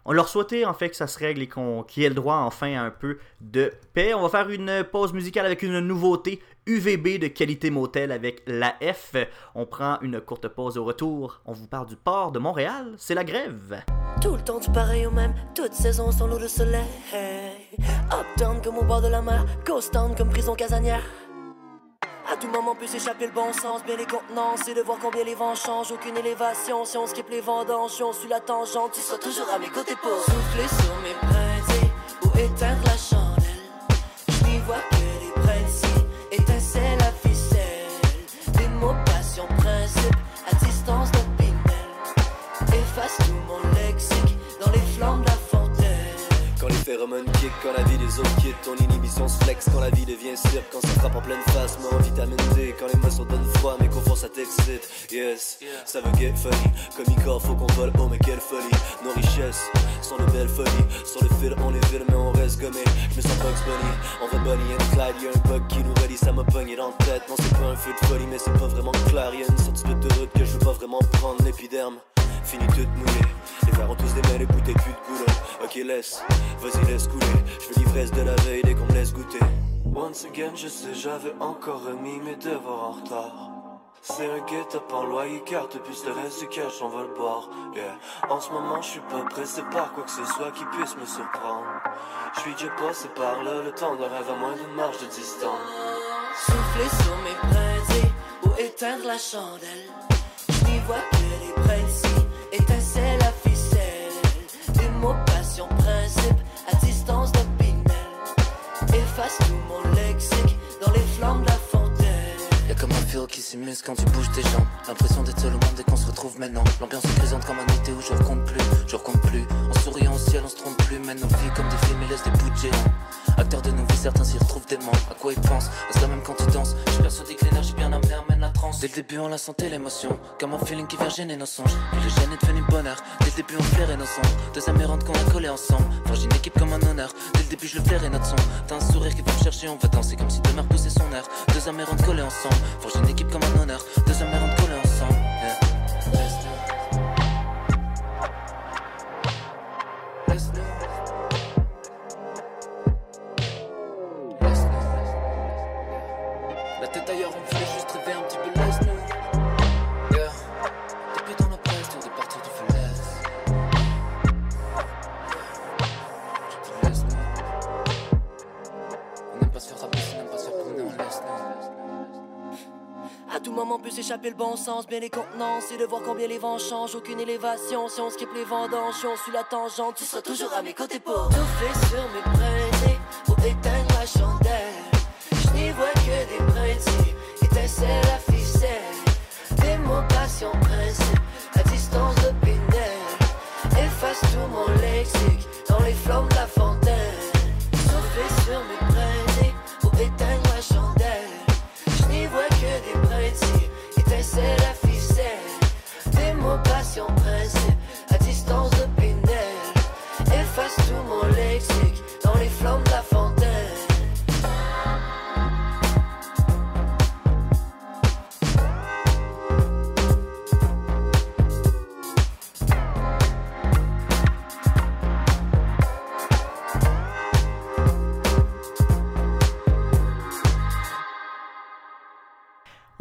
On leur souhaitait en fait que ça se règle et qu'on qu'il y ait le droit enfin à un peu de paix. On va faire une pause musicale avec une nouveauté UVB de qualité motel avec la F. On prend une courte pause au retour. On vous parle du port de Montréal. C'est la grève. Tout le temps du pareil au même, toute saison sans l'eau de soleil. Up down comme au bord de la mer, comme prison casanière. À tout moment peut s'échapper le bon sens, bien les contenances, et de voir combien les vents changent, aucune élévation. Si on skip les vendanges, on suit la tangente, tu seras toujours à mes côtés pour souffler sur mes brindilles ou éteindre la chandelle. Je vois Phéromones kick, quand la vie des autres quitte, ton inhibition se flex, quand la vie devient cirque, quand ça frappe en pleine face, mais en vitamine D, quand les muscles donnent froid, mais qu'au fond ça t'excite. Yes, ça veut get funny, comme Icor, faut qu'on vole, oh mais quelle folie. Nos richesses sont de belles folies, sur le fil on les vide, mais on reste gommé. Je me sens Bugs Bunny, on va Bonnie and Clyde, y'a un bug qui nous relie, ça m'a pogné dans la tête. Non, c'est pas un feu de folie, mais c'est pas vraiment clair, y'a une sorte de route que je veux pas vraiment prendre, l'épiderme. Fini toute mouillée, les verres ont tous des mains, les bouteilles plus de goulot. Ok, laisse, vas-y, laisse couler. Je veux l'ivresse de la veille dès qu'on me laisse goûter. Once again, je sais, j'avais encore remis mes devoirs en retard. C'est un guet-up en loyer, carte, puis le reste du cash, on va le boire. Yeah. En ce moment, je suis pas pressé par quoi que ce soit qui puisse me surprendre. Je suis déjà passé par là, le temps de rêve à moins d'une marge de distance. Souffler sur mes brindilles ou éteindre la chandelle. Je n'y vois que les principes, Des mots, passion, principe, à distance de Pinel. Efface tout mon Qui s'immisce quand tu bouges tes jambes. L'impression d'être seul au monde dès qu'on se retrouve maintenant. L'ambiance est présente comme un été où je recompte plus, je recompte plus. En souriant au ciel, on se trompe plus. Mène nos vies comme des films et laisse des bouts de géants. Acteur de nos vies, certains s'y retrouvent dément. À quoi ils pensent? Est-ce la même quand tu danses Je suis persuadé que l'énergie bien amenée amène la transe. Dès le début, on la sentait l'émotion. Comme un feeling qui vient gêner nos songes. Puis le gêne est devenu bonheur. Dès le début, on flairait nos sons. Deux amérantes qu'on a collées ensemble. Forge une équipe comme un honneur. Dès le début, je le flairais notre son. T'as un sourire qui va me chercher, on va danser comme si demain repoussait son heure. Deux amérantes collées ensemble. Une équipe comme un honneur. Deux amérantes Tout peut s'échapper le bon sens, bien les contenances et de voir combien les vents changent. Aucune élévation, si on skip les vendanges, on suit la tangente, tu seras toujours à mes côtés pour souffler sur mes brindilles, pour éteindre la chandelle. Je n'y vois que des brindilles, étincelles à ficelle, des mots principe, à distance de Pinel. Efface tout mon lexique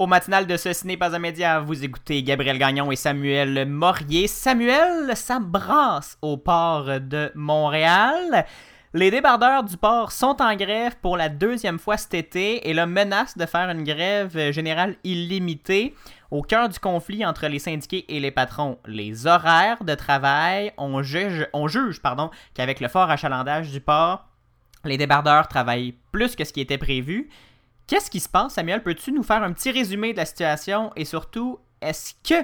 Au matinal de ce Ciné Pas un Média, vous écoutez Gabriel Gagnon et Samuel Morier. Samuel, ça brasse au port de Montréal. Les débardeurs du port sont en grève pour la deuxième fois cet été et là menacent de faire une grève générale illimitée. Au cœur du conflit entre les syndiqués et les patrons, les horaires de travail, on juge, on juge pardon, qu'avec le fort achalandage du port, les débardeurs travaillent plus que ce qui était prévu. Qu'est-ce qui se passe, Samuel? Peux-tu nous faire un petit résumé de la situation et surtout, est-ce que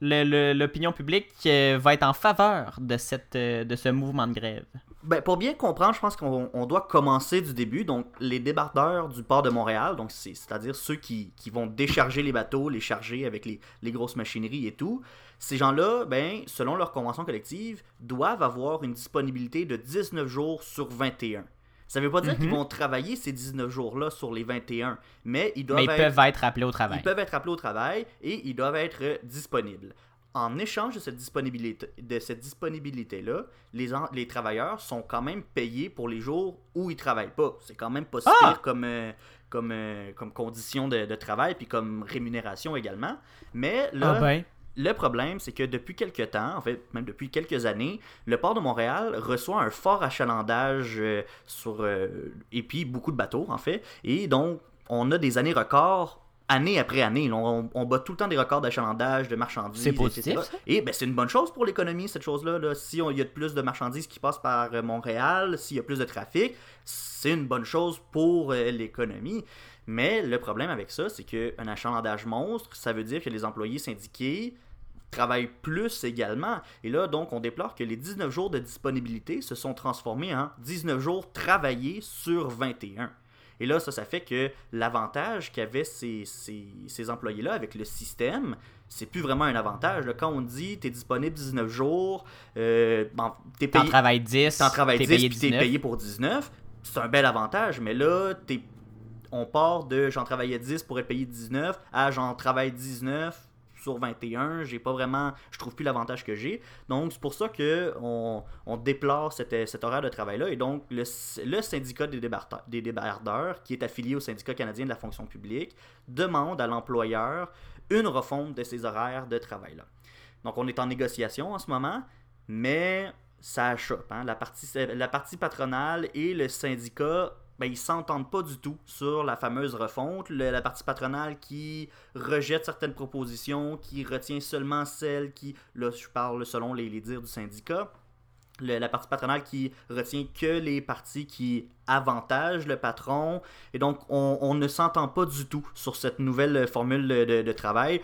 l'opinion publique euh, va être en faveur de, cette, euh, de ce mouvement de grève? Ben, pour bien comprendre, je pense qu'on on doit commencer du début. Donc, les débardeurs du port de Montréal, donc c'est- c'est-à-dire ceux qui, qui vont décharger les bateaux, les charger avec les, les grosses machineries et tout, ces gens-là, ben, selon leur convention collective, doivent avoir une disponibilité de 19 jours sur 21. Ça veut pas dire qu'ils vont travailler ces 19 jours-là sur les 21, mais ils doivent Mais ils être... peuvent être appelés au travail. Ils peuvent être appelés au travail et ils doivent être euh, disponibles. En échange de cette disponibilité, de cette disponibilité-là, les, en- les travailleurs sont quand même payés pour les jours où ils travaillent pas. C'est quand même pas si Ah! pire comme, euh, comme, euh, comme condition de, de travail puis comme rémunération également. Mais là, Ah ben. Le problème, c'est que depuis quelques temps, en fait, même depuis quelques années, le port de Montréal reçoit un fort achalandage euh, sur. euh, et puis beaucoup de bateaux, en fait. Et donc, on a des années records. Année après année, on, on bat tout le temps des records d'achalandage, de marchandises. C'est positif, ça? Et ben, c'est une bonne chose pour l'économie, cette chose-là. là. Si on- il y a plus de marchandises qui passent par euh, Montréal, s'il y a plus de trafic, c'est une bonne chose pour euh, l'économie. Mais le problème avec ça, c'est qu'un achalandage monstre, ça veut dire que les employés syndiqués travaillent plus également. Et là, donc, on déplore que les 19 jours de disponibilité se sont transformés en 19 jours travaillés sur 21. Et là, ça, ça fait que l'avantage qu'avaient ces, ces, ces employés-là avec le système, c'est plus vraiment un avantage. là. Quand on dit t'es disponible 19 jours, euh, bon, t'es T'en payé, travailles 10, t'en travailles t'es 10 payé puis t'es 19. payé pour 19, c'est un bel avantage. Mais là, t'es, on part de j'en travaillais 10 pour être payé 19 à j'en travaille 19 sur 21, j'ai pas vraiment, je trouve plus l'avantage que j'ai. Donc c'est pour ça que on, déplore cet, horaire de travail-là. Et donc le, syndicat des débardeurs, qui est affilié au syndicat canadien de la fonction publique, demande à l'employeur une refonte de ces horaires de travail-là. Donc on est en négociation en ce moment, mais ça achoppe. hein. Partie, la partie patronale et le syndicat, ben, ils s'entendent pas du tout sur la fameuse refonte. La partie patronale qui rejette certaines propositions, qui retient seulement celles qui, là je parle selon les, les dires du syndicat, la partie patronale qui retient que les parties qui avantagent le patron. Et donc, on, ne s'entend pas du tout sur cette nouvelle formule de travail.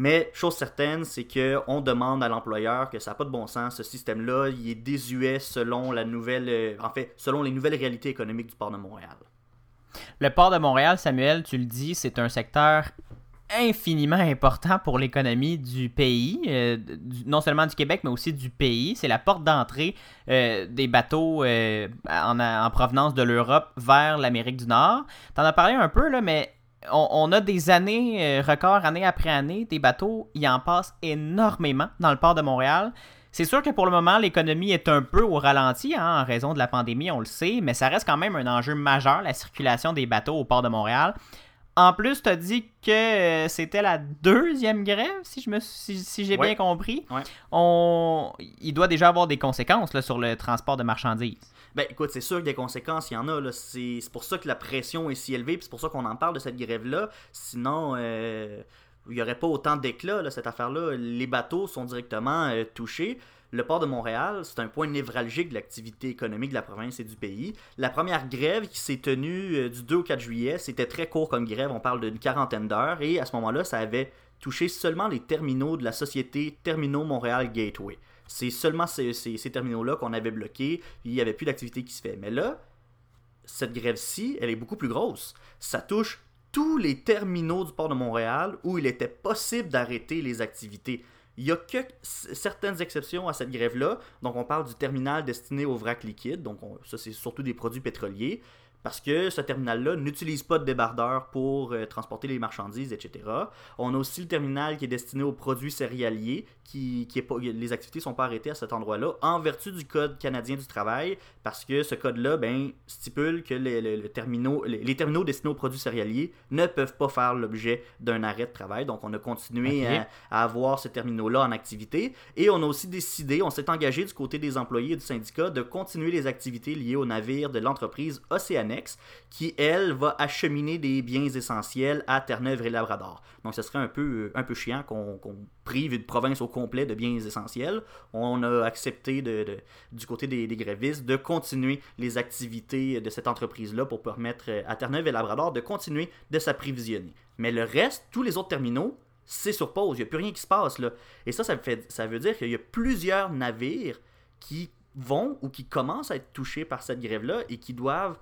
Mais chose certaine, c'est que on demande à l'employeur que ça n'a pas de bon sens. Ce système-là, il est désuet selon la nouvelle, euh, en fait, selon les nouvelles réalités économiques du port de Montréal. Le port de Montréal, Samuel, tu le dis, c'est un secteur infiniment important pour l'économie du pays, euh, non seulement du Québec, mais aussi du pays. C'est la porte d'entrée euh, des bateaux en, en provenance de l'Europe vers l'Amérique du Nord. T'en as parlé un peu, là, mais on, on a des années, euh, records année après année, des bateaux, il en passe énormément dans le port de Montréal. C'est sûr que pour le moment, l'économie est un peu au ralenti hein, en raison de la pandémie, on le sait, mais ça reste quand même un enjeu majeur, la circulation des bateaux au port de Montréal. En plus, tu as dit que euh, c'était la deuxième grève, si, je me, si, si j'ai Ouais. bien compris. Ouais. On... Il doit déjà avoir des conséquences là, sur le transport de marchandises. Ben écoute, c'est sûr que des conséquences, il y en a. C'est pour ça que la pression est si élevée, puis c'est pour ça qu'on en parle de cette grève-là. Sinon, euh, il n'y aurait pas autant d'éclat, cette affaire-là. Les bateaux sont directement euh, touchés. Le port de Montréal, c'est un point névralgique de l'activité économique de la province et du pays. La première grève qui s'est tenue euh, du 2 au 4 juillet, c'était très court comme grève, on parle d'une quarantaine d'heures, et à ce moment-là, ça avait touché seulement les terminaux de la société Terminaux Montréal Gateway. C'est seulement ces, ces- terminaux-là qu'on avait bloqués, il n'y avait plus d'activité qui se fait. Mais là, cette grève-ci, elle est beaucoup plus grosse. Ça touche tous les terminaux du port de Montréal où il était possible d'arrêter les activités. Il n'y a que certaines exceptions à cette grève-là. Donc, on parle du terminal destiné au vrac liquide. Donc, on- ça, c'est surtout des produits pétroliers. Parce que ce terminal-là n'utilise pas de débardeur pour euh, transporter les marchandises, etc. On a aussi le terminal qui est destiné aux produits céréaliers, qui, qui est pas, les activités ne sont pas arrêtées à cet endroit-là, en vertu du Code canadien du travail, parce que ce code-là ben, stipule que les, les- les terminaux, les, terminaux destinés aux produits céréaliers ne peuvent pas faire l'objet d'un arrêt de travail. Donc, on a continué à, à avoir ces terminaux-là en activité. Et on a aussi décidé, on s'est engagé du côté des employés et du syndicat de continuer les activités liées aux navires de l'entreprise Qui, elle, va acheminer des biens essentiels à Terre-Neuve et Labrador. Donc, ce serait un peu, un peu chiant qu'on prive une province au complet de biens essentiels. On a accepté du côté des, grévistes de continuer les activités de cette entreprise-là pour permettre à Terre-Neuve et Labrador de continuer de s'approvisionner. Mais le reste, tous les autres terminaux, c'est sur pause. Il n'y a plus rien qui se passe là. Et ça, ça veut dire qu'il y a plusieurs navires qui vont ou qui commencent à être touchés par cette grève-là et qui doivent,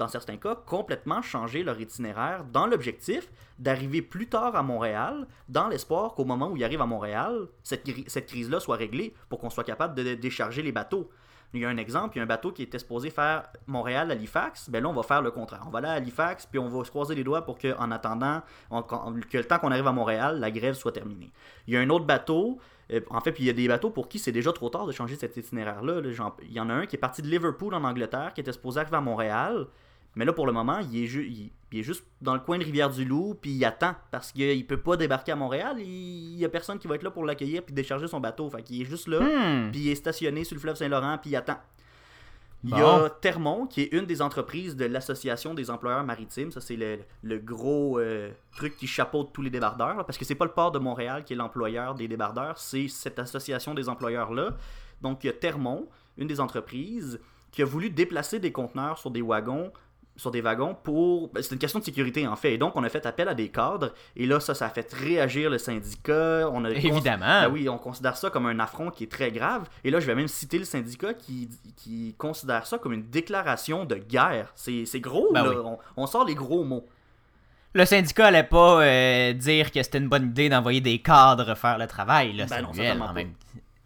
dans certains cas, complètement changer leur itinéraire dans l'objectif d'arriver plus tard à Montréal, dans l'espoir qu'au moment où ils arrivent à Montréal, cette, cette crise-là soit réglée pour qu'on soit capable de décharger les bateaux. Il y a un exemple, il y a un bateau qui était supposé faire Montréal-Halifax, ben là on va faire le contraire. On va aller à Halifax, puis on va se croiser les doigts pour que, en attendant, que le temps qu'on arrive à Montréal, la grève soit terminée. Il y a un autre bateau, euh, en fait, puis il y a des bateaux pour qui c'est déjà trop tard de changer cet itinéraire-là. Il y en a un qui est parti de Liverpool en Angleterre, qui était supposé arriver à Montréal, mais là pour le moment, il est, ju- il, il est juste dans le coin de Rivière-du-Loup, puis il attend, parce qu'il peut pas débarquer à Montréal, il y a personne qui va être là pour l'accueillir puis décharger son bateau. Fait qu'il est juste là, Hmm. puis il est stationné sur le fleuve Saint-Laurent, puis il attend. Il y a Termont, qui est une des entreprises de l'Association des employeurs maritimes. Ça, c'est le, le gros euh, truc qui chapeaute tous les débardeurs. là, parce que c'est pas le port de Montréal qui est l'employeur des débardeurs, c'est cette association des employeurs-là. Donc, il y a Termont, une des entreprises, qui a voulu déplacer des conteneurs sur des wagons sur des wagons pour... ben, c'est une question de sécurité en fait. Et donc on a fait appel à des cadres. Et là, ça, ça a fait réagir le syndicat. On a Évidemment. ben oui, on considère ça comme un affront qui est très grave. Et là, je vais même citer le syndicat qui, qui considère ça comme une déclaration de guerre. C'est gros, Ben là. oui. On, on sort les gros mots. Le syndicat allait pas euh, dire que c'était une bonne idée d'envoyer des cadres faire le travail, là, Ben non, en pas. même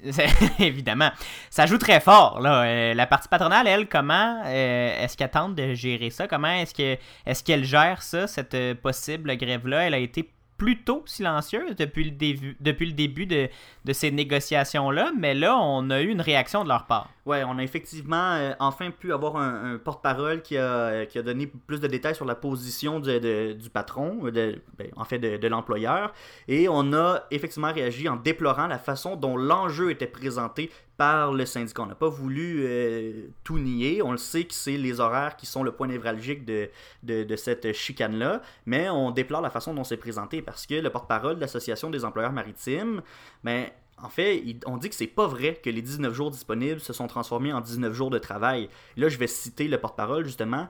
Évidemment. Ça joue très fort. Euh, la partie patronale, elle, comment euh, est-ce qu'elle tente de gérer ça? Comment est-ce que est-ce qu'elle gère ça, cette euh, possible grève-là? Elle a été plutôt silencieuse depuis le début, de ces négociations-là, mais là, on a eu une réaction de leur part. Ouais, on a effectivement euh, enfin pu avoir un, porte-parole qui a, qui a donné plus de détails sur la position de- du patron, de, ben, en fait de, l'employeur, et on a effectivement réagi en déplorant la façon dont l'enjeu était présenté par le syndicat. On n'a pas voulu euh, tout nier, on le sait que c'est les horaires qui sont le point névralgique de, de, de cette chicane-là, mais on déplore la façon dont c'est présenté parce que le porte-parole de l'Association des employeurs maritimes, ben, en fait, on dit que c'est pas vrai que les 19 jours disponibles se sont transformés en 19 jours de travail. Là, je vais citer le porte-parole, justement.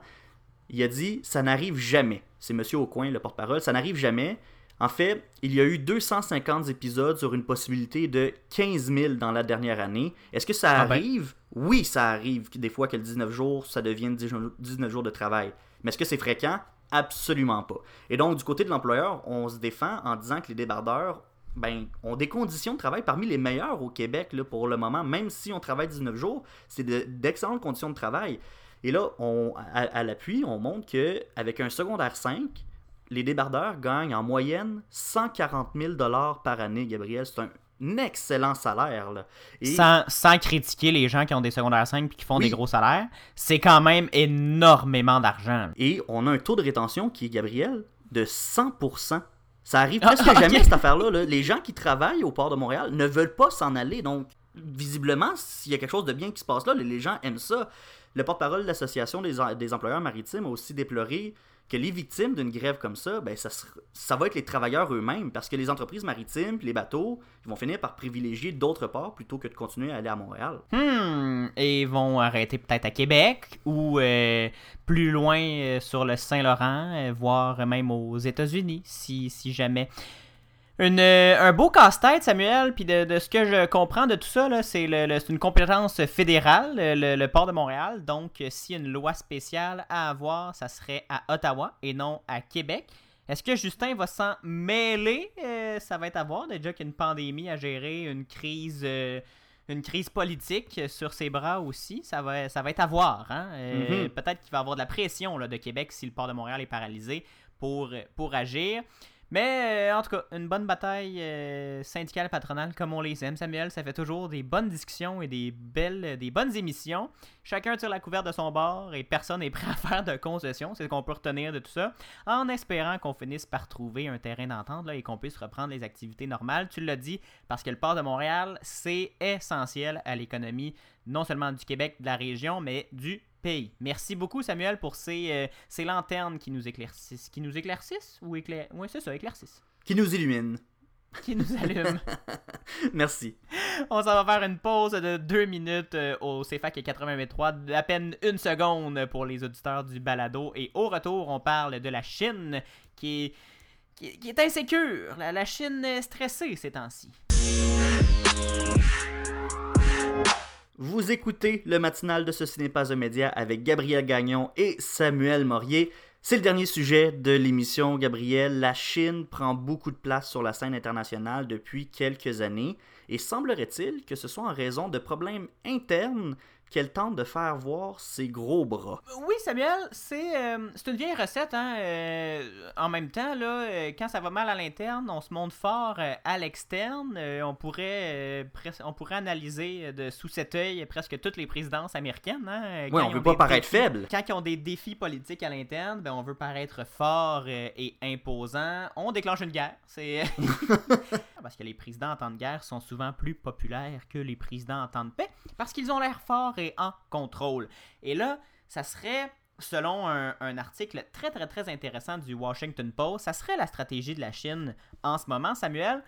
Il a dit Ça n'arrive jamais. C'est Monsieur Aucoin, le porte-parole. Ça n'arrive jamais. En fait, il y a eu 250 épisodes sur une possibilité de 15 000 dans la dernière année. Est-ce que ça Ah ben. arrive? Oui, ça arrive des fois que le 19 jours, ça devienne 19 jours de travail. Mais est-ce que c'est fréquent? Absolument pas. Et donc, du côté de l'employeur, on se défend en disant que les débardeurs ben, ont des conditions de travail parmi les meilleures au Québec là, pour le moment. Même si on travaille 19 jours, c'est de- d'excellentes conditions de travail. Et là, on, à, à l'appui, on montre que avec un secondaire 5, les débardeurs gagnent en moyenne 140 000 par année, Gabriel. C'est un excellent salaire. Là. Et Sans, sans critiquer les gens qui ont des secondaires 5 et qui font Oui. des gros salaires, c'est quand même énormément d'argent. Et on a un taux de rétention qui est, Gabriel, de 100%. Ça arrive Ah, presque ok. jamais, cette affaire-là. là. Les gens qui travaillent au port de Montréal ne veulent pas s'en aller. Donc, visiblement, s'il y a quelque chose de bien qui se passe là, les- gens aiment ça. Le porte-parole de l'Association des employeurs maritimes a aussi déploré que les victimes d'une grève comme ça, ben, ça, ça va être les travailleurs eux-mêmes, parce que les entreprises maritimes les bateaux ils vont finir par privilégier d'autres ports plutôt que de continuer à aller à Montréal. Hmm, et ils vont arrêter peut-être à Québec ou euh, plus loin euh, sur le Saint-Laurent, euh, voire même aux États-Unis, si jamais. Une, euh, un beau casse-tête, Samuel, puis de, de ce que je comprends de tout ça, c'est une compétence fédérale, le, le port de Montréal. Donc, euh, s'il y a une loi spéciale à avoir, ça serait à Ottawa et non à Québec. Est-ce que Justin va s'en mêler? Euh, ça va être à voir. Déjà qu'il y a une pandémie à gérer, une crise, euh, une crise politique sur ses bras aussi. Ça va, ça va être à voir. hein. Euh, Mhm. Peut-être qu'il va y avoir de la pression là, de Québec si le port de Montréal est paralysé pour, pour agir. Mais euh, en tout cas, une bonne bataille euh, syndicale patronale comme on les aime, Samuel. Ça fait toujours des bonnes discussions et des belles, des bonnes émissions. Chacun tire la couverte de son bord et personne n'est prêt à faire de concessions. C'est ce qu'on peut retenir de tout ça. En espérant qu'on finisse par trouver un terrain d'entente et qu'on puisse reprendre les activités normales. Tu l'as dit, parce que le port de Montréal, c'est essentiel à l'économie, non seulement du Québec, de la région, mais du pays. Merci beaucoup, Samuel, pour ces, euh, ces lanternes qui nous éclaircissent. Qui nous éclaircissent ou éclair... Oui, c'est ça, éclaircissent. Qui nous illumine. Qui nous allument. Merci. On s'en va faire une pause de deux minutes euh, au CFAC 88.3, d'à peine une seconde pour les auditeurs du balado. Et au retour, on parle de la Chine qui est, qui est, qui est insécure. La, la Chine est stressée ces temps-ci. Vous écoutez le matinal de Ceci n'est pas média avec Gabriel Gagnon et Samuel Morier. C'est le dernier sujet de l'émission, Gabriel. La Chine prend beaucoup de place sur la scène internationale depuis quelques années et semblerait-il que ce soit en raison de problèmes internes qu'elle tente de faire voir ses gros bras. Oui, Samuel, c'est euh, une vieille recette. Hein? euh, en même temps, là, euh, quand ça va mal à l'interne, on se montre fort euh, à l'externe. On, pourrait, on pourrait analyser de, sous cet œil presque toutes les présidences américaines. Hein? Oui, on veut pas paraître défis- faible. Quand ils ont des défis politiques à l'interne, ben, on veut paraître fort et imposant. On déclenche une guerre. C'est parce que les présidents en temps de guerre sont souvent plus populaires que les présidents en temps de paix parce qu'ils ont l'air forts et en contrôle. Et là, ça serait selon un, article très très très intéressant du Washington Post, ça serait la stratégie de la Chine en ce moment, Samuel.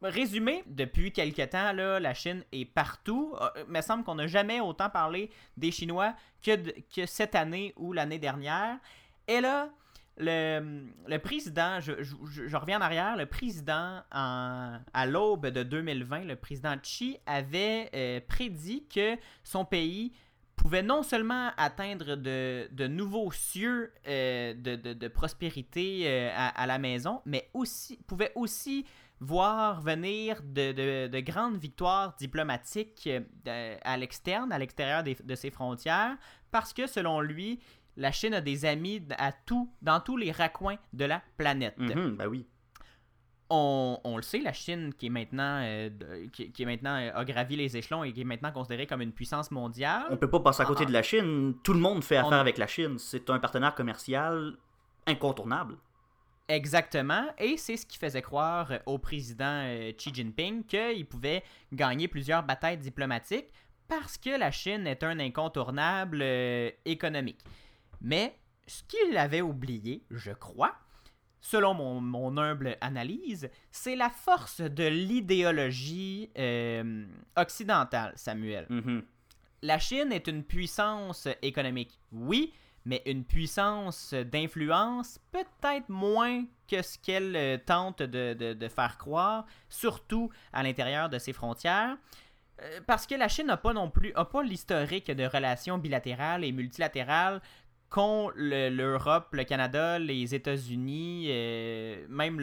Résumé, depuis quelque temps, là, la Chine est partout. Euh, Il me semble qu'on n'a jamais autant parlé des Chinois que cette année ou l'année dernière. Et là, le, président, je, je- reviens en arrière, le président, en- à l'aube de 2020, le président Xi avait euh, prédit que son pays pouvait non seulement atteindre de, nouveaux cieux euh, de, prospérité euh, à, la maison, mais aussi pouvait aussi voir venir de, de- de grandes victoires diplomatiques à l'externe, à l'extérieur de ses frontières, parce que selon lui, la Chine a des amis à tout, dans tous les raccoins de la planète. Mhm, ben oui. On, on le sait, la Chine qui est maintenant, euh, qui, qui est maintenant euh, a gravi les échelons et qui est maintenant considérée comme une puissance mondiale. On peut pas passer à côté de la Chine. Tout le monde fait On- affaire avec la Chine. C'est un partenaire commercial incontournable. Exactement, et c'est ce qui faisait croire au président euh, Xi Jinping qu'il pouvait gagner plusieurs batailles diplomatiques parce que la Chine est un incontournable économique. Mais ce qu'il avait oublié, je crois, selon mon, mon humble analyse, c'est la force de l'idéologie euh, occidentale, Samuel. Mhm. La Chine est une puissance économique, oui, mais une puissance d'influence peut-être moins que ce qu'elle euh, tente de, de- de faire croire, surtout à l'intérieur de ses frontières. Euh, Parce que la Chine n'a pas non plus a pas l'historique de relations bilatérales et multilatérales qu'ont le- l'Europe, le, Canada, les États-Unis, euh, même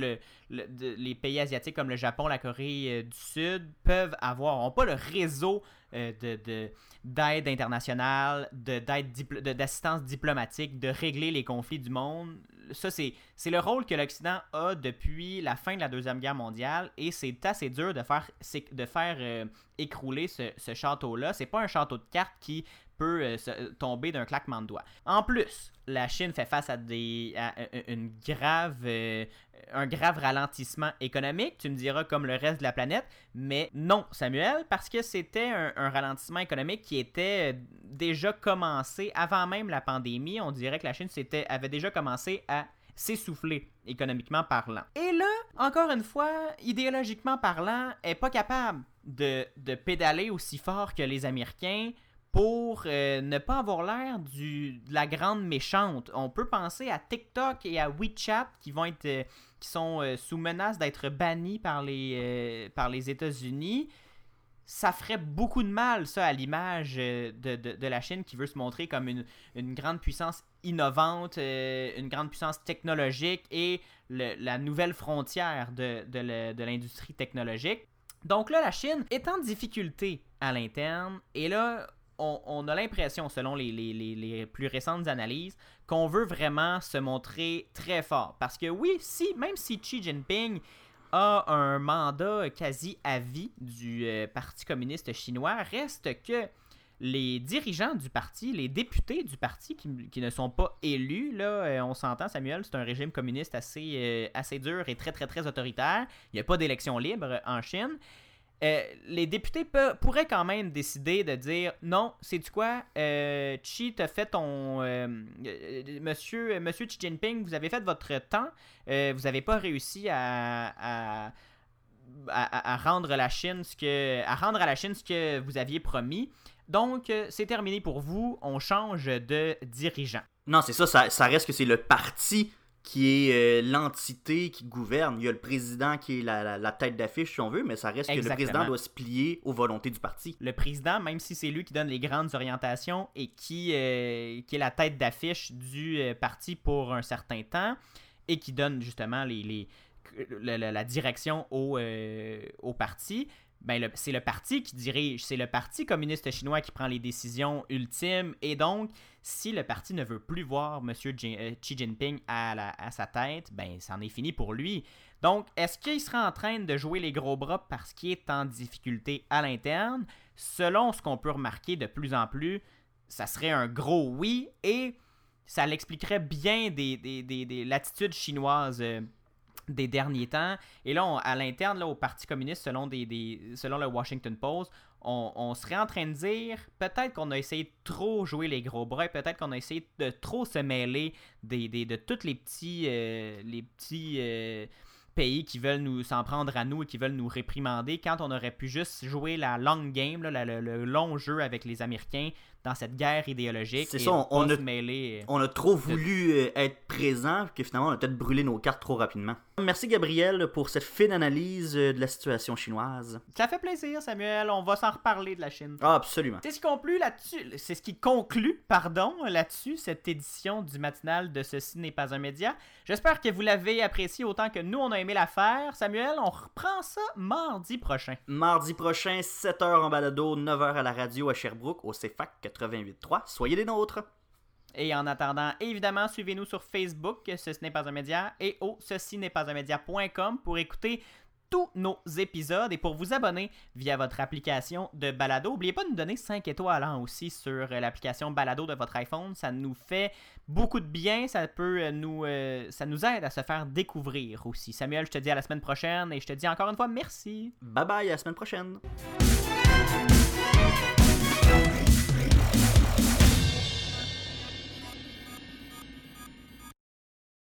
les pays asiatiques comme le Japon, la Corée euh, du Sud peuvent avoir. n'ont pas le réseau euh, de- de- d'aide internationale, de- d'aide d'assistance diplomatique, de régler les conflits du monde. Ça, c'est le rôle que l'Occident a depuis la fin de la Deuxième Guerre mondiale et c'est assez dur de faire, de faire écrouler ce, ce château-là. C'est pas un château de cartes qui peut euh, se- tomber d'un claquement de doigts. En plus, la Chine fait face à, euh, une grave, euh, un grave ralentissement économique, tu me diras comme le reste de la planète, mais non, Samuel, parce que c'était un, ralentissement économique qui était euh, déjà commencé avant même la pandémie. On dirait que la Chine avait déjà commencé à s'essouffler économiquement parlant. Et là, encore une fois, idéologiquement parlant, est pas capable de, de pédaler aussi fort que les Américains pour euh, ne pas avoir l'air de la grande méchante. On peut penser à TikTok et à WeChat qui vont être euh, qui sont euh, sous menace d'être bannis par les par les États-Unis. Ça ferait beaucoup de mal, ça, à l'image de, de- la Chine qui veut se montrer comme une, une grande puissance innovante, une grande puissance technologique et la nouvelle frontière de, de l'industrie technologique. Donc là, la Chine est en difficulté à l'interne et là, on, a l'impression, selon les, plus récentes analyses, qu'on veut vraiment se montrer très fort. Parce que oui, si, même si Xi Jinping a un mandat quasi à vie du euh, Parti communiste chinois, reste que les dirigeants du parti, les députés du parti qui, qui ne sont pas élus, là, euh, on s'entend, Samuel, c'est un régime communiste assez, euh, assez dur et très, très, très autoritaire. Il n'y a pas d'élection libre en Chine. Euh, les députés pourraient quand même décider de dire non, c'est du quoi, euh, fait ton. euh, euh, monsieur, monsieur Xi Jinping, vous avez fait votre temps, vous n'avez pas réussi à, à, rendre la Chine ce que, à rendre à la Chine ce que vous aviez promis. Donc, c'est terminé pour vous, on change de dirigeant. Non, c'est ça, ça reste que c'est le parti qui est euh, l'entité qui gouverne. Il y a le président qui est la, la- la tête d'affiche, si on veut, mais ça reste que le président doit se plier aux volontés du parti. le président, même si c'est lui qui donne les grandes orientations et qui, euh, qui est la tête d'affiche du euh, parti pour un certain temps et qui donne justement les, les- la, direction au, au parti, ben c'est le parti qui dirige, c'est le parti communiste chinois qui prend les décisions ultimes et donc si le parti ne veut plus voir M. Xi Jinping à, la- à sa tête, ben c'en est fini pour lui. Donc, est-ce qu'il sera en train de jouer les gros bras parce qu'il est en difficulté à l'interne? Selon ce qu'on peut remarquer de plus en plus, ça serait un gros oui et ça l'expliquerait bien des, des, des- des l'attitude chinoise euh, des derniers temps. Et là, à l'interne, au Parti communiste, selon, le Washington Post, on, serait en train de dire peut-être qu'on a essayé de trop jouer les gros bras, peut-être qu'on a essayé de trop se mêler des, des- de tous les petits, euh, euh, pays qui veulent nous s'en prendre à nous et qui veulent nous réprimander quand on aurait pu juste jouer la long game, le long jeu avec les Américains dans cette guerre idéologique. C'est ça, on- a- mêler. On a trop voulu euh, être présent que finalement on a peut-être brûlé nos cartes trop rapidement. Merci Gabriel pour cette fine analyse euh, de la situation chinoise. Ça fait plaisir, Samuel. On va s'en reparler de la Chine. Ah, absolument. C'est ce qui conclut là-dessus. C'est ce qui conclut, pardon, là-dessus cette édition du matinal de Ceci n'est pas un média. J'espère que vous l'avez apprécié autant que nous on a aimé la faire. Samuel, on reprend ça mardi prochain. Mardi prochain, 7h en balado, 9h à la radio à Sherbrooke, au CFAC 88.3. Soyez des nôtres. Et en attendant, évidemment, suivez-nous sur Facebook, Ceci n'est pas un média, et au ceci n'est pas un média.com pour écouter tous nos épisodes et pour vous abonner via votre application de Balado. N'oubliez pas de nous donner 5 étoiles hein, aussi sur euh, l'application Balado de votre iPhone. Ça nous fait beaucoup de bien. Ça peut euh, nous, euh, ça nous aide à se faire découvrir aussi. Samuel, je te dis à la semaine prochaine et je te dis encore une fois merci. Bye bye, à la semaine prochaine.